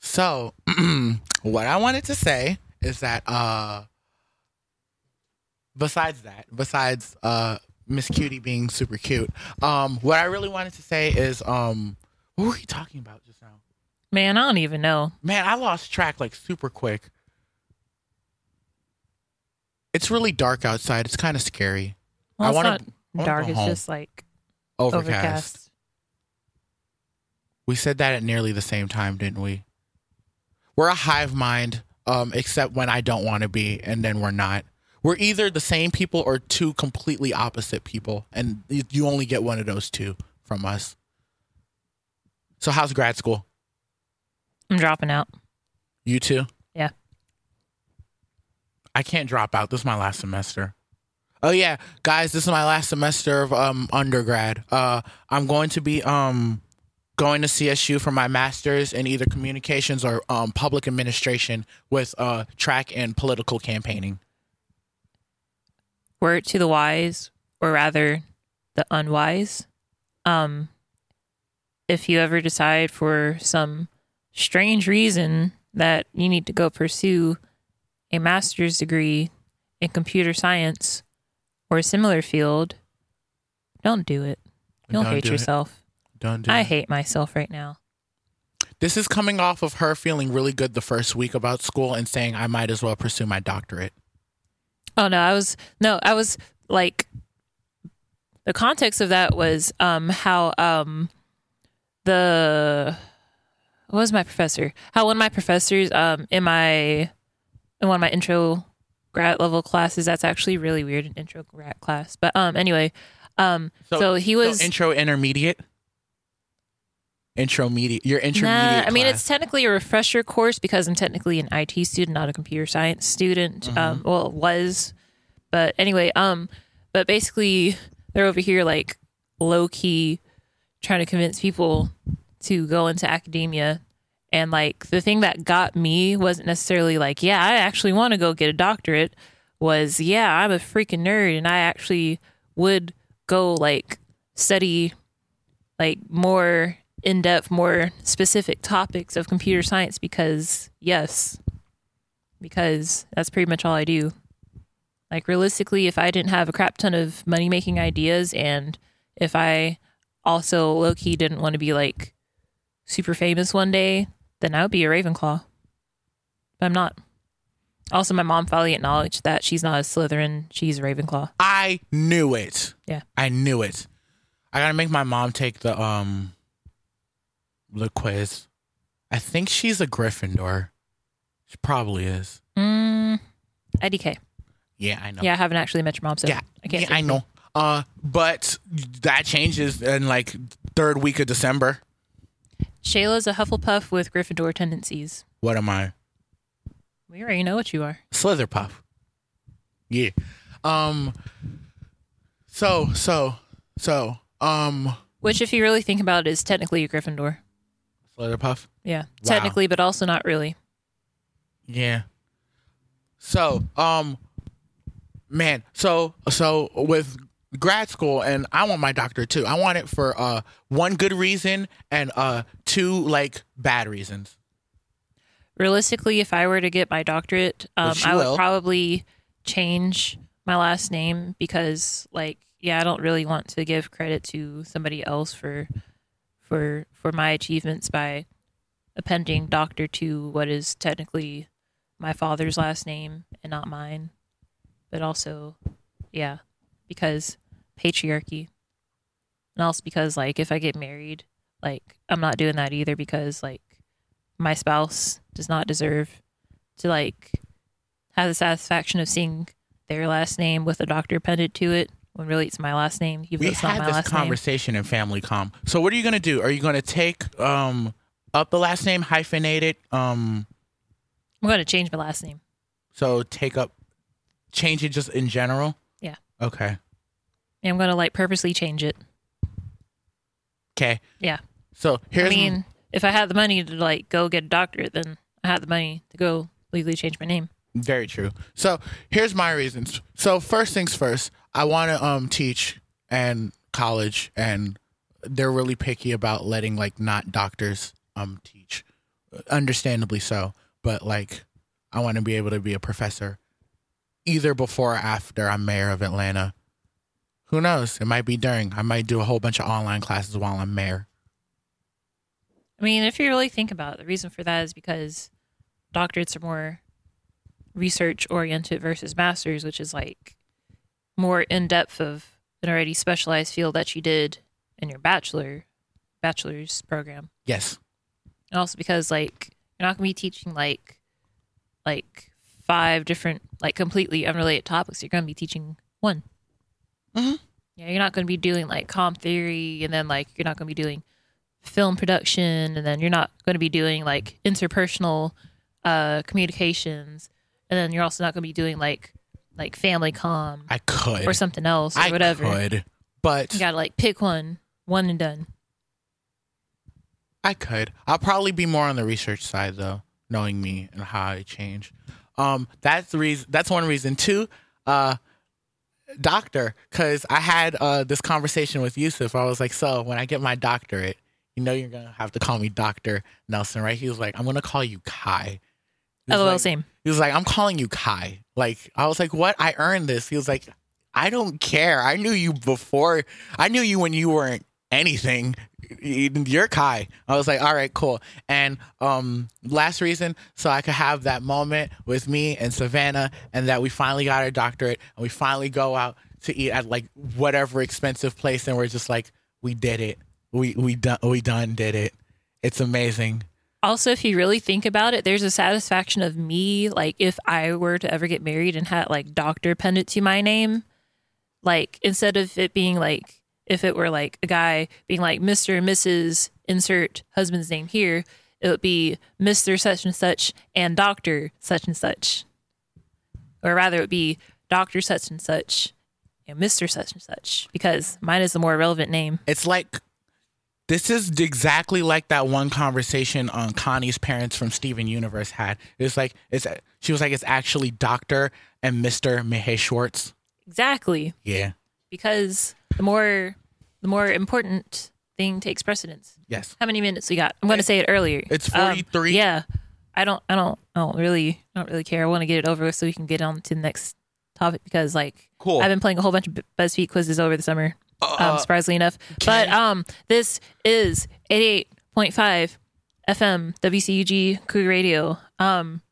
So, what I wanted to say is that uh besides that, besides uh Miss Cutie being super cute, um what I really wanted to say is um what were you talking about just now? Man, I don't even know. Man, I lost track like super quick. It's really dark outside. It's kind of scary. Well, I not I dark. It's home. just like Overcast. overcast. We said that at nearly the same time, didn't we? We're a hive mind, um, except when I don't want to be, and then we're not. We're either the same people or two completely opposite people, and you only get one of those two from us. So, how's grad school? I'm dropping out. You too? I can't drop out. This is my last semester. Oh yeah, guys, this is my last semester of um undergrad. Uh I'm going to be um going to CSU for my masters in either communications or um public administration with uh track and political campaigning. Word to the wise, or rather, the unwise. Um, if you ever decide for some strange reason that you need to go pursue a master's degree in computer science or a similar field, don't do it. You'll Don't hate do it. yourself. Don't do it. I it. hate myself right now. This is coming off of her feeling really good the first week about school and saying I might as well pursue my doctorate. Oh no, I was no, I was like the context of that was um how um the what was my professor? How one of my professors um in my in one of my intro grad level classes that's actually really weird an intro grad class. But um anyway, um so, he was intro intermediate. Intro mediate. Your intermediate. Nah, I mean, class. it's technically a refresher course because I'm technically an IT student, not a computer science student. Mm-hmm. Um, well, it was, but anyway, um, but basically, they're over here like low key trying to convince people to go into academia. And like the thing that got me wasn't necessarily like, yeah, I actually want to go get a doctorate. Was yeah, I'm a freaking nerd, and I actually would go like study like more in depth, more specific topics of computer science because, yes, because that's pretty much all I do. Like, realistically, if I didn't have a crap ton of money making ideas and if I also low key didn't want to be like super famous one day, then I would be a Ravenclaw. But I'm not. Also, my mom finally acknowledged that she's not a Slytherin, she's a Ravenclaw. I knew it. Yeah. I knew it. I gotta make my mom take the um the quiz. I think she's a Gryffindor. She probably is. Mm, IDK. Yeah, I know. Yeah, I haven't actually met your mom, so yeah, I can't. yeah, I know. Uh, but that changes in like third week of December. Shayla's a Hufflepuff with Gryffindor tendencies. What am I? We already know what you are. Slitherpuff. Yeah. Um. So so so um Which, if you really think about it, is technically a Gryffindor. Slitherpuff. Yeah, Wow. technically, but also not really. Yeah. So, um man, so so with grad school and I want my doctorate too. I want it for uh one good reason and uh two like bad reasons. Realistically, if I were to get my doctorate, um, I would will. probably change my last name because, like, yeah, I don't really want to give credit to somebody else for for for my achievements by appending doctor to what is technically my father's last name and not mine. But also, yeah, because patriarchy. And also because like if I get married, like I'm not doing that either because like my spouse does not deserve to like have the satisfaction of seeing their last name with a doctor appended to it when really it's my last name. Even we it's not had this last name. conversation in family com. So what are you gonna do? Are you gonna take um up the last name, hyphenate it, um I'm to change my last name. so take up change it just in general? Okay. And I'm going to like purposely change it. Okay. Yeah. So here's I mean, if I had the money to like go get a doctorate, then I had the money to go legally change my name. Very true. So here's my reasons. So first things first, I want to um teach and college, and they're really picky about letting like not doctors um teach, understandably so. But like, I want to be able to be a professor, either before or after I'm mayor of Atlanta. Who knows? It might be during. I might do a whole bunch of online classes while I'm mayor. I mean, if you really think about it, the reason for that is because doctorates are more research oriented versus masters, which is like more in depth of an already specialized field that you did in your bachelor bachelor's program. Yes. And also because like you're not gonna be teaching like like five different like completely unrelated topics. You're gonna be teaching one. Mhm. Yeah, you're not gonna be doing like comp theory and then like you're not gonna be doing film production and then you're not gonna be doing like interpersonal uh communications and then you're also not gonna be doing like like family com I could. or something else or I whatever. could. But You gotta like pick one, one and done. I could. I'll probably be more on the research side though, knowing me and how I change. Um, that's the reason. That's one reason. Two, uh, doctor, because I had uh this conversation with Yusuf. I was like, so when I get my doctorate, you know, you're gonna have to call me Doctor Nelson, right? He was like, I'm gonna call you Kai. He was LOL, like- same. he was like, I'm calling you Kai. Like, I was like, what? I earned this. He was like, I don't care. I knew you before. I knew you when you weren't anything. You're Kai. I was like, all right, cool. And um, last reason, so I could have that moment with me and Savannah, and that we finally got our doctorate, and we finally go out to eat at like whatever expensive place, and we're just like, we did it. We we done we done did it. It's amazing. also if you really think about it there's a satisfaction of me like if i were to ever get married and had like doctor pendant to my name like instead of it being like if it were like a guy being like mr and mrs insert husband's name here it would be mr such and such and doctor such and such or rather it would be doctor such and such and mr such and such because mine is the more relevant name it's like this is exactly like that one conversation on Connie's parents from Steven Universe had. It's like it's she was like it's actually Doctor and Mister Maheswaran. exactly Yeah. because the more the more important thing takes precedence. Yes. How many minutes we got? I'm going to say it earlier. It's Um, 43. yeah, I don't, I don't, I don't really, I don't really care. I want to get it over with so we can get on to the next topic because, like, Cool. I've been playing a whole bunch of BuzzFeed quizzes over the summer. um, Uh, surprisingly enough, but um, this is 88.5 FM WCUG Cougar Radio. Um,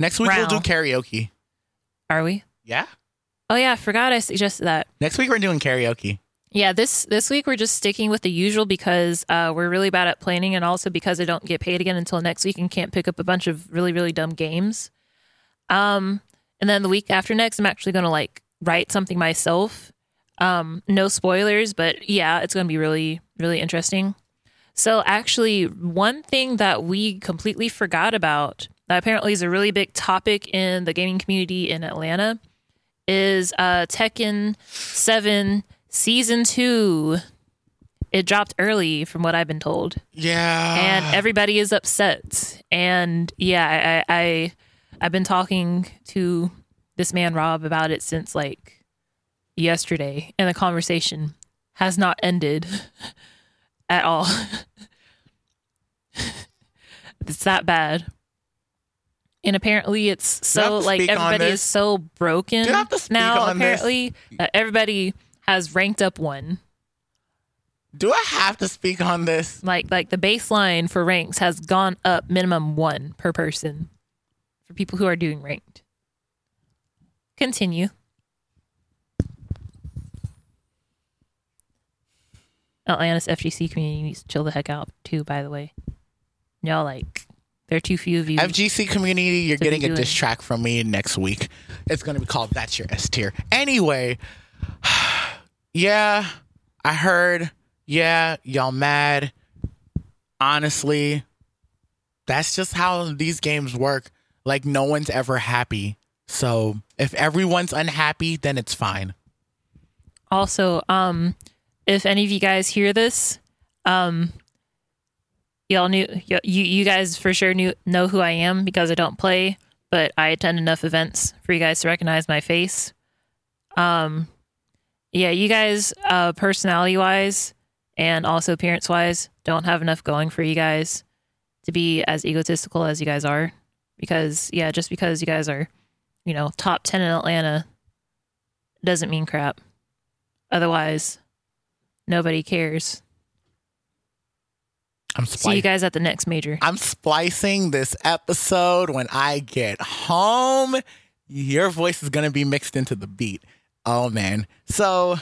Next week we'll do karaoke. are we? Yeah. Oh yeah, I forgot I suggested that. Next week we're doing karaoke. Yeah, this this week we're just sticking with the usual because uh, we're really bad at planning, and also because I don't get paid again until next week and can't pick up a bunch of really really dumb games. Um, and then the week after next, I'm actually going to like write something myself. Um, no spoilers, but yeah, it's going to be really really interesting. So actually, one thing that we completely forgot about that apparently is a really big topic in the gaming community in Atlanta is uh, Tekken Seven Season Two. It dropped early, from what I've been told, Yeah. and everybody is upset. And yeah, I, I I've been talking to this man Rob about it since like yesterday, and the conversation has not ended at all. it's that bad. And apparently, it's Do I have so like everybody is so broken Do I have to speak now. Apparently, uh, everybody has ranked up one. do I have to speak on this? Like like the baseline for ranks has gone up minimum one per person for people who are doing ranked. Continue. Atlanta's FGC community needs to chill the heck out too. By the way, y'all like there are too few of you. FGC community, you're getting a diss track from me next week. It's going to be called That's Your S tier. Anyway, Yeah, I heard. Yeah, y'all mad. Honestly, that's just how these games work. Like, no one's ever happy. So, if everyone's unhappy, then it's fine. Also, um, if any of you guys hear this, um, y'all knew you you guys for sure knew know who I am because I don't play, but I attend enough events for you guys to recognize my face. Um, yeah, you guys, uh, personality wise and also appearance wise, don't have enough going for you guys to be as egotistical as you guys are. Because yeah, just because you guys are, you know, top ten in Atlanta doesn't mean crap. Otherwise, nobody cares. I'm See you guys at the next major. I'm splicing this episode when I get home. Your voice is gonna be mixed into the beat. Oh man. So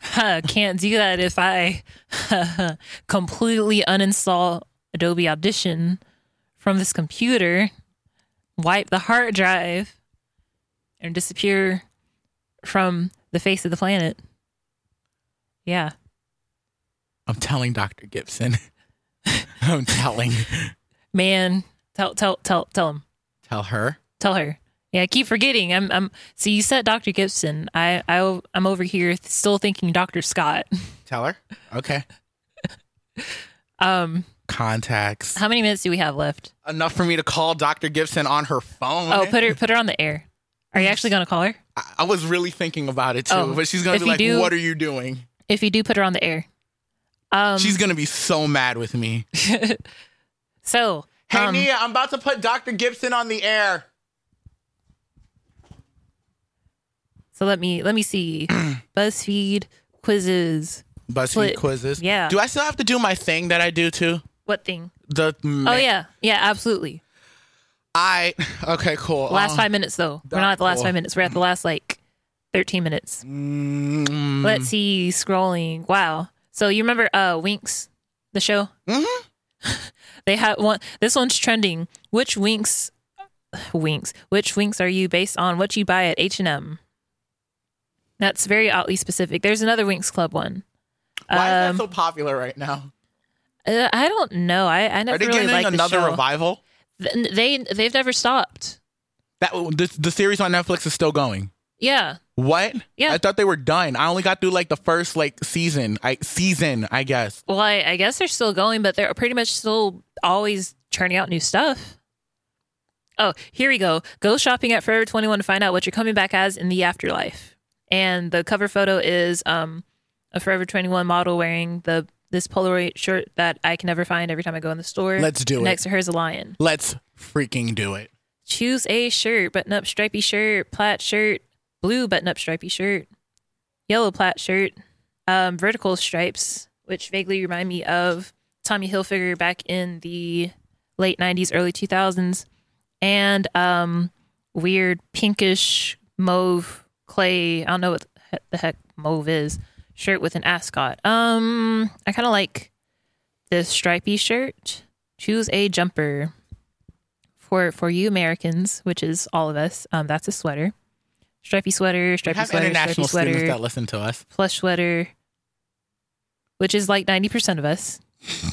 Huh, Can't do that if I completely uninstall Adobe Audition from this computer, wipe the hard drive, and disappear from the face of the planet. Yeah. I'm telling Dr. Gibson. I'm telling. Man, tell tell tell tell him. Tell her. Tell her. Yeah, I keep forgetting. I'm I'm see you said Dr. Gibson. I I I'm over here still thinking Dr. Scott. Tell her. Okay. Um Contacts. how many minutes do we have left? Enough for me to call Dr. Gibson on her phone. Oh, put her put her on the air. Are you actually going to call her? I, I was really thinking about it too, Oh, but she's gonna if be like, do- "What are you doing?" If you do put her on the air. Um She's gonna be so mad with me. so Hey um, Nia, I'm about to put Dr. Gibson on the air. so let me let me see. BuzzFeed quizzes. BuzzFeed Split. quizzes. Yeah. Do I still have to do my thing that I do too? What thing? The Oh yeah. Yeah, absolutely. I okay, cool. Last Uh, 5 minutes though. We're not at the last cool. 5 minutes. We're at the last like 13 minutes. mm, Let's see scrolling. Wow. So you remember uh Winx the show? mhm. They have one. This one's trending. Which Winx, Winx? Which Winx are you based on what you buy at H and M? That's very oddly specific. There's another Winx Club one. Why Um, is that so popular right now? uh, I don't know. I I Are never they really getting liked the another revival? Th- They they've never stopped. That the, the series on Netflix is still going. Yeah. What? Yeah. I thought they were done. I only got through like the first like season. I season, I guess. Well, I, I guess they're still going, but they're pretty much still always churning out new stuff. Oh, here we go. Go shopping at Forever 21 to find out what you're coming back as in the afterlife. And the cover photo is um, a Forever 21 model wearing the this Polaroid shirt that I can never find every time I go in the store. Let's do it. Next to her is a lion. Let's freaking do it. Choose a shirt, button up stripy shirt, plaid shirt, blue button up stripy shirt, yellow plaid shirt, um, vertical stripes, which vaguely remind me of Tommy Hilfiger back in the late 90s, early 2000s, and um, weird pinkish mauve clay. I don't know what the heck mauve is. Shirt with an ascot. Um, I kind of like this stripy shirt. Choose a jumper for for you Americans, which is all of us. Um, that's a sweater, stripy sweater, We stripy have sweater, international stripy students sweater, that listen to us. plush sweater, which is like ninety percent of us.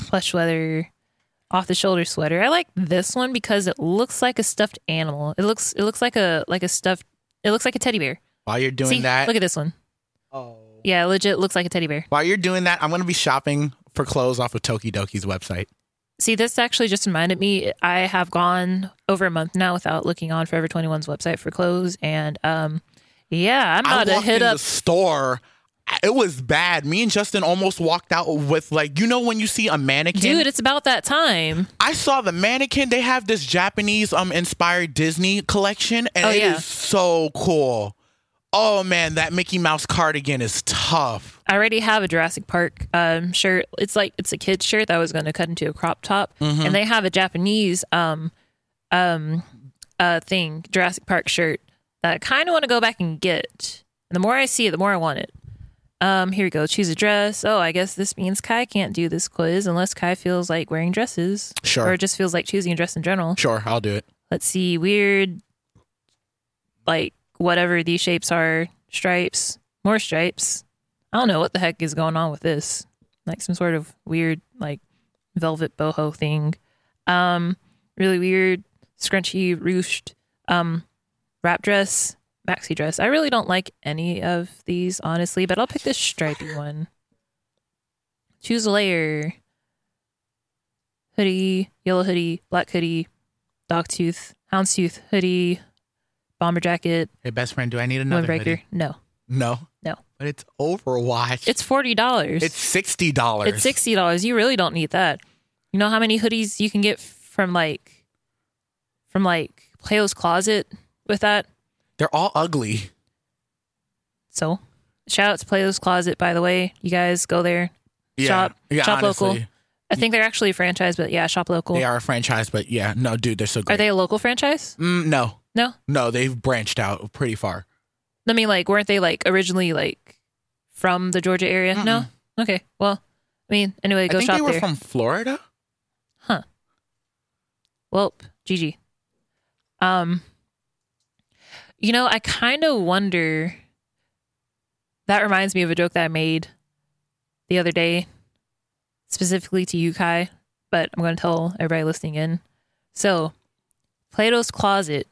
plush sweater, off the shoulder sweater. I like this one because it looks like a stuffed animal. It looks it looks like a like a stuffed. It looks like a teddy bear. While you're doing See, that, look at this one. oh. Yeah, legit looks like a teddy bear. while you're doing that, I'm gonna be shopping for clothes off of Tokidoki's website. See, this actually just reminded me. I have gone over a month now without looking on Forever 21's website for clothes, and um, yeah, I'm I about to hit up. the store. It was bad. Me and Justin almost walked out with like you know when you see a mannequin. Dude, it's about that time. I saw the mannequin. They have this Japanese um inspired Disney collection, and Oh, it is yeah. so cool. Oh man, that Mickey Mouse cardigan is tough. I already have a Jurassic Park um, shirt. It's like it's a kid's shirt that I was going to cut into a crop top, Mm-hmm. and they have a Japanese um um uh thing Jurassic Park shirt that I kind of want to go back and get. And the more I see it, the more I want it. Um, here we go. Choose a dress. Oh, I guess this means Kai can't do this quiz unless Kai feels like wearing dresses, Sure. or just feels like choosing a dress in general. Sure, I'll do it. Let's see. Weird, like whatever these shapes are, stripes, More stripes. I don't know what the heck is going on with this. Like some sort of weird like velvet boho thing. Um, really weird scrunchy ruched um wrap dress, maxi dress. I really don't like any of these honestly, but I'll pick this stripy one. Choose a layer. Hoodie, yellow hoodie, black hoodie, dog dogtooth, houndstooth hoodie, bomber jacket, Hey, best friend, do I need another windbreaker. hoodie? No, No. no. But it's Overwatch. It's forty dollars. it's sixty dollars. It's sixty dollars. You really don't need that. You know how many hoodies you can get from like from like Plato's Closet with that? They're all ugly. So shout out to Plato's Closet, by the way. You guys go there. Yeah. Shop yeah, shop local. I think they're actually a franchise, but yeah, shop local. They are a franchise, but yeah, no, dude, they're so great. Are they a local franchise? Mm, no, No. no, they've branched out pretty far. I mean like weren't they like originally like from the Georgia area? No? Okay. Well, I mean, anyway, go I think shop they were there. from Florida. Huh. Well, GG. Um, you know, I kind of wonder. That reminds me of a joke that I made the other day, specifically to you, Kai, but I'm going to tell everybody listening in. So, Plato's Closet,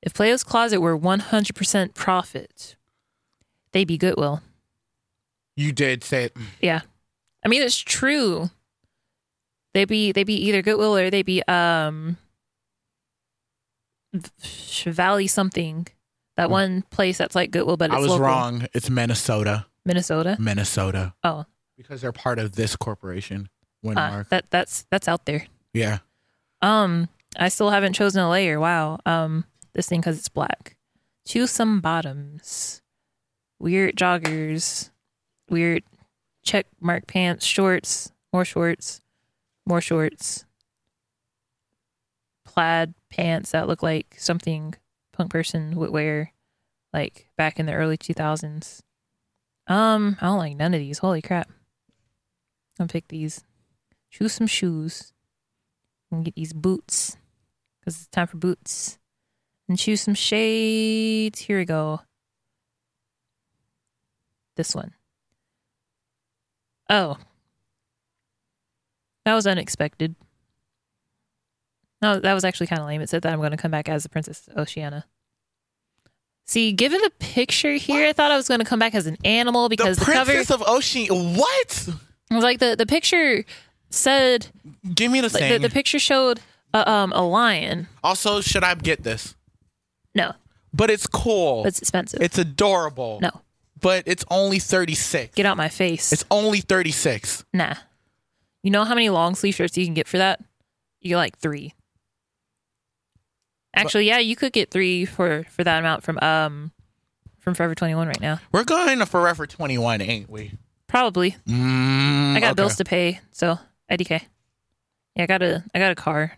if Plato's Closet were 100% profit, they'd be Goodwill. You did say it. Yeah. I mean it's true. They be they be either Goodwill or they be um Valley something. That one place that's like Goodwill but it's I was local. wrong. It's Minnesota. Minnesota. Minnesota. Oh. Because they're part of this corporation. Uh, Winmark. that that's that's out there. yeah. Um I still haven't chosen a layer. Wow. Um this thing cuz it's black. Choose some bottoms. Weird joggers. Weird check mark pants, shorts, more shorts, more shorts. Plaid pants that look like something punk person would wear like back in the early 2000s. Um, I don't like none of these. Holy crap. I'll pick these. Choose some shoes. And get these boots. Because it's time for boots. And choose some shades. Here we go. This one. Oh. That was unexpected. No, that was actually kind of lame. It said that I'm going to come back as the Princess Oceana. See, given the picture here, I thought I was going to come back as an animal because the, cover Princess of Ocean. What? it was like the, the picture said Give me the like, the, the picture showed a, um a lion. also, should I get this? No, But it's cool. but it's expensive. It's adorable. no, But it's only 36. get out my face. It's only 36. nah. You know how many long sleeve shirts you can get for that? You get like three. Actually, yeah, you could get three for for that amount from um from Forever Twenty One right now. We're going to Forever 21, ain't we? Probably. Mm, I got okay. bills to pay, so IDK. Yeah, I got a I got a car.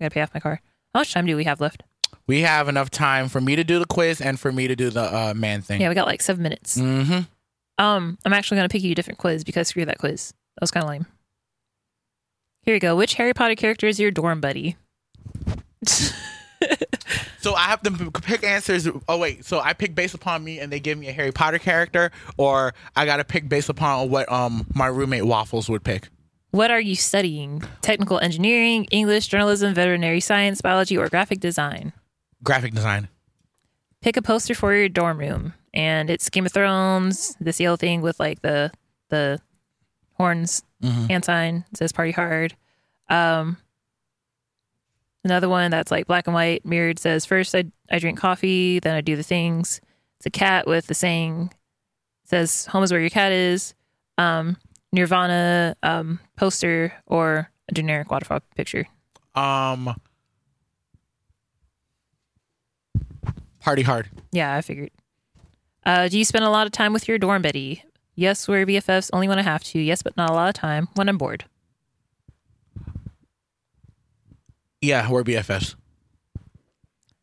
I gotta pay off my car. How much time do we have left? We have enough time for me to do the quiz and for me to do the uh, man thing. Yeah, we got like seven minutes. Mm-hmm. Um, I'm actually gonna pick you a different quiz because screw that quiz. That was kind of lame. Here you go. Which Harry Potter character is your dorm buddy? So I have to pick answers. Oh wait, so I pick based upon me, and they give me a Harry Potter character, or I got to pick based upon what um my roommate Waffles would pick. What are you studying? Technical engineering, English, journalism, veterinary science, biology, or graphic design? Graphic design. Pick a poster for your dorm room, and it's Game of Thrones. This yellow thing with like the the horns hand sign it says "Party Hard." Um, another one that's like black and white mirrored says, First I I drink coffee, then I do the things." It's a cat with the saying says "Home is where your cat is." Um, Nirvana um, poster or a generic waterfall picture. Um, party hard. Yeah, I figured. Uh, do you spend a lot of time with your dorm buddy? Yes, we're BFFs only when I have to. Yes, but not a lot of time when I'm bored. Yeah, we're BFFs.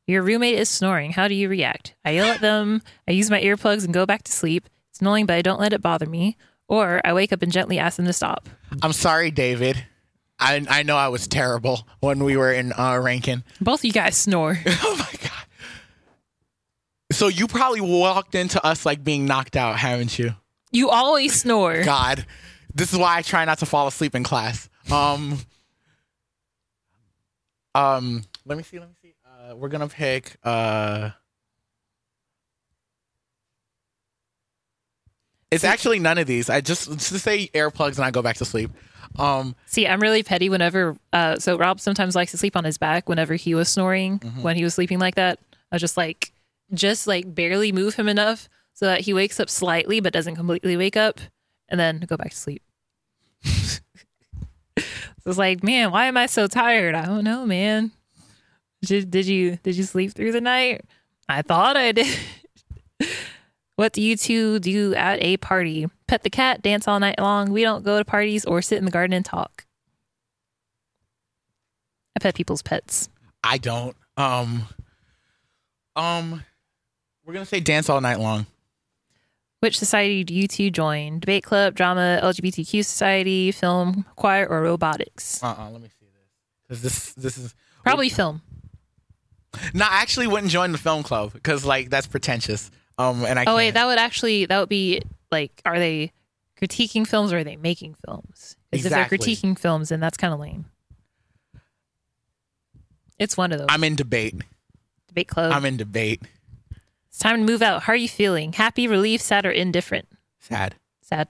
Your roommate is snoring. How do you react? I yell at them. I use my earplugs and go back to sleep. It's annoying, but I don't let it bother me. Or I wake up and gently ask them to stop. I'm sorry, David. I I know I was terrible when we were in uh, Rankin. Both of you guys snore. Oh. So you probably walked into us like being knocked out, haven't you? You always snore. God, this is why I try not to fall asleep in class. Um, um, let me see. Let me see. Uh, we're gonna pick. Uh, it's actually none of these. I just just say earplugs and I go back to sleep. Um, See, I'm really petty whenever. Uh, so Rob sometimes likes to sleep on his back whenever he was snoring. Mm-hmm. When he was sleeping like that, I was just like, just like barely move him enough so that he wakes up slightly but doesn't completely wake up, and then go back to sleep. so it's like, man, why am I so tired? I don't know, man. Did, did you did you sleep through the night? I thought I did. What do you two do at a party? Pet the cat, dance all night long. We don't go to parties or sit in the garden and talk. I pet people's pets. I don't. Um, um, we're gonna say dance all night long. Which society do you two join? Debate club, drama, LGBTQ society, film, choir, or robotics? Uh, uh let me see this. 'Cause this this is Probably film. no. I actually wouldn't join the film club because like that's pretentious. Um, and I Oh wait, can't. that would actually that would be like, are they critiquing films or are they making films? Because Exactly. if they're critiquing films, then that's kind of lame. It's one of those. I'm in debate. Debate club. I'm in debate. It's time to move out. How are you feeling? Happy, relieved, sad, or indifferent? Sad. Sad.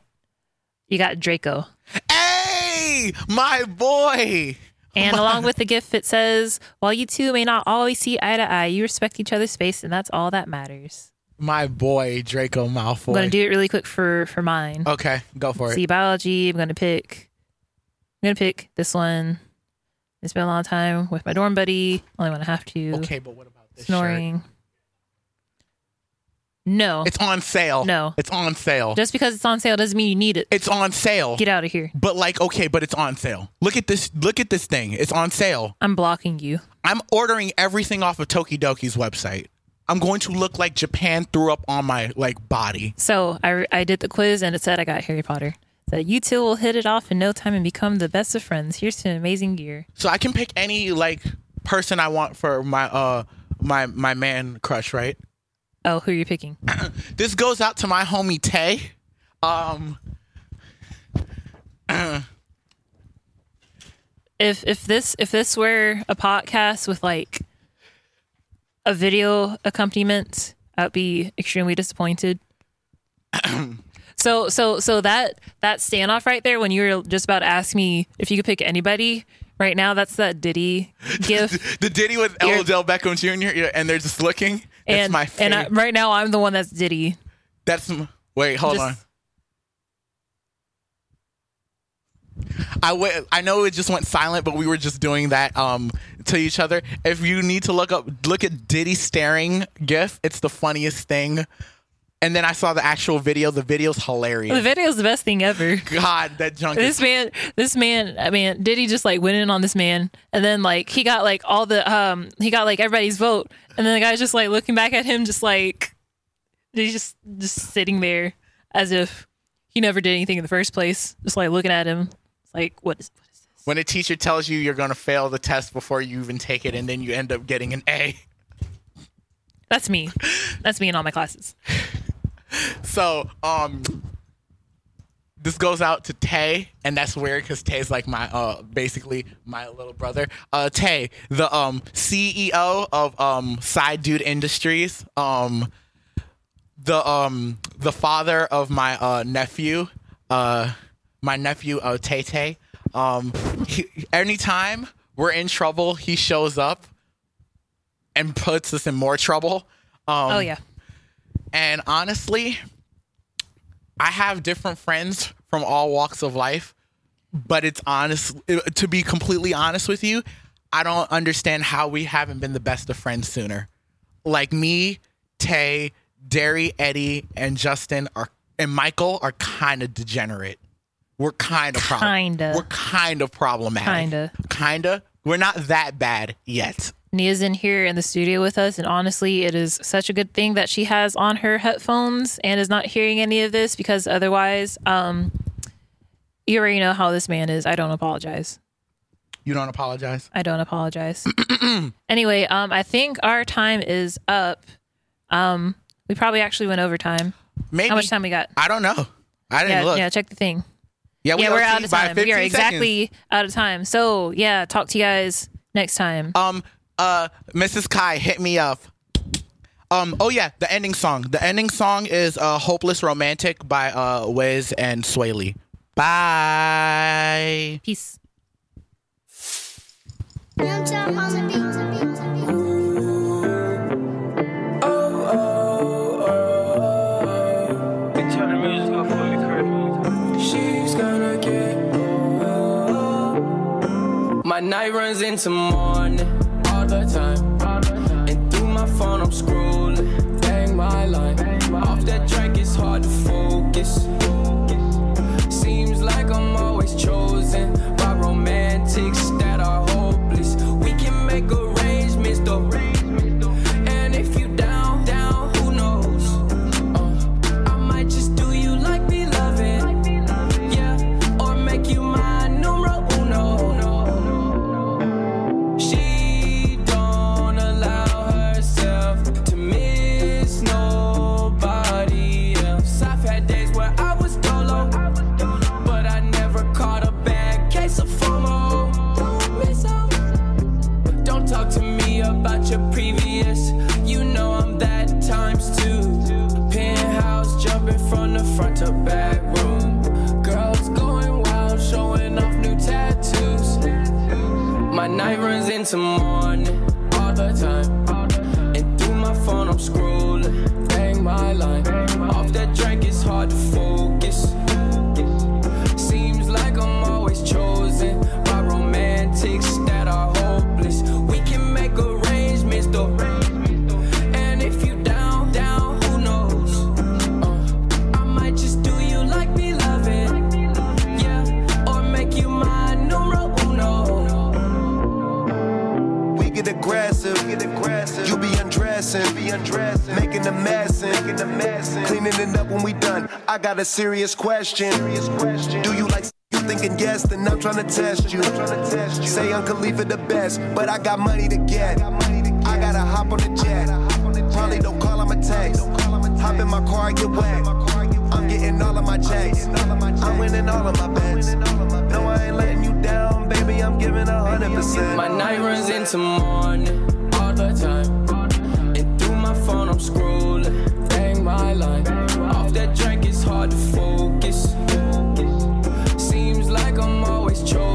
You got Draco. Hey, my boy. And along with the gift, it says, while you two may not always see eye to eye, you respect each other's space, and that's all that matters. My boy Draco Malfoy. I'm going to do it really quick for, for mine. okay, go for it. See, biology, I'm going to pick, I'm going to pick this one. It's been a long time with my dorm buddy. Only when I have to. Okay, but what about this shirt? No. It's on sale. No. It's on sale. Just because it's on sale doesn't mean you need it. it's on sale. Get out of here. But like, okay, but it's on sale. Look at this. Look at this thing. It's on sale. I'm blocking you. I'm ordering everything off of Tokidoki's website. I'm going to look like Japan threw up on my like body. So I, I did the quiz and it said I got Harry Potter. Said you two will hit it off in no time and become the best of friends. Here's to an amazing year. So I can pick any like person I want for my uh my my man crush, right? Oh, who are you picking? This goes out to my homie Tay. Um If if this if this were a podcast with like a video accompaniment, I'd be extremely disappointed. so so so that that standoff right there when you were just about to ask me if you could pick anybody right now, that's that Diddy gift. the Diddy with You're- Odell Beckham Jr. and they're just looking. And my and. I, right now I'm the one that's Diddy. That's wait, hold Just- on. I wa- I know it just went silent, but we were just doing that um to each other. If you need to look up, look at Diddy staring gif. It's the funniest thing. And then I saw the actual video. The video's hilarious. The video's the best thing ever. God, that junk this is man this man i mean diddy just like went in on this man and then like he got like all the um he got like everybody's vote and then the guy's just like looking back at him just like he's just just sitting there as if he never did anything in the first place just like looking at him it's like what is what is this when a teacher tells you you're going to fail the test before you even take it, and then you end up getting an A. that's me that's me in all my classes So, um, this goes out to Tay, and that's weird because Tay's like my, uh, basically my little brother. Uh, Tay, the um CEO of um Side Dude Industries, um, the um the father of my uh nephew, uh, my nephew uh Tay Tay. Um, he, anytime we're in trouble, he shows up and puts us in more trouble. Um, oh yeah and honestly, I have different friends from all walks of life, but it's honest to be completely honest with you, I don't understand how we haven't been the best of friends sooner. Like me, Tay, Derry, Eddie, and Justin are and Michael are kind of degenerate. We're kind of Kinda. We're kind of problematic. Kinda. Kinda. We're not that bad yet. Nia's in here in the studio with us, and honestly, it is such a good thing that she has on her headphones and is not hearing any of this because otherwise, um, you already know how this man is. I don't apologize. You don't apologize. I don't apologize. anyway, um, I think our time is up. Um, we probably actually went overtime. Maybe. How much time we got? I don't know. I didn't Yeah, look. yeah. Check the thing. Yeah, we yeah, we're out of time. We 15 are seconds. exactly out of time. So yeah, talk to you guys next time. Um, uh, Mrs. Kai, hit me up. Um, oh yeah, the ending song. The ending song is uh, "Hopeless Romantic" by uh, Wiz and Swae Lee. Bye. Peace. Real time on the beat. Tell the music go for me, crib. She's gonna get My night runs into morning all the time. And through my phone, I'm scrolling. Bang my line. Off that track, it's hard to focus. Seems like I'm always chosen about your previous. You know I'm that times two. Penthouse jumping from the front to back room. Girls going wild, showing off new tattoos. My night runs into morning get aggressive, get aggressive. You be undressing, be undressing, making a mess, making mess, cleaning it up when we done. I got a serious question. Serious question. Do you like you thinking yes? Then I'm trying to test you. Say Uncle Khalifa the best, but I got money to get. I gotta hop on the jet. On the jet. Probably don't call him a text. Hop in my car, get wet. I'm getting all of my checks. I'm winning all of my bets. No, I ain't letting you down, baby. I'm giving a hundred percent. My night runs into morning all the time. And through my phone, I'm scrolling. Bang my line. Off that drink, it's hard to focus. Seems like I'm always chosen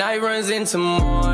night runs into morning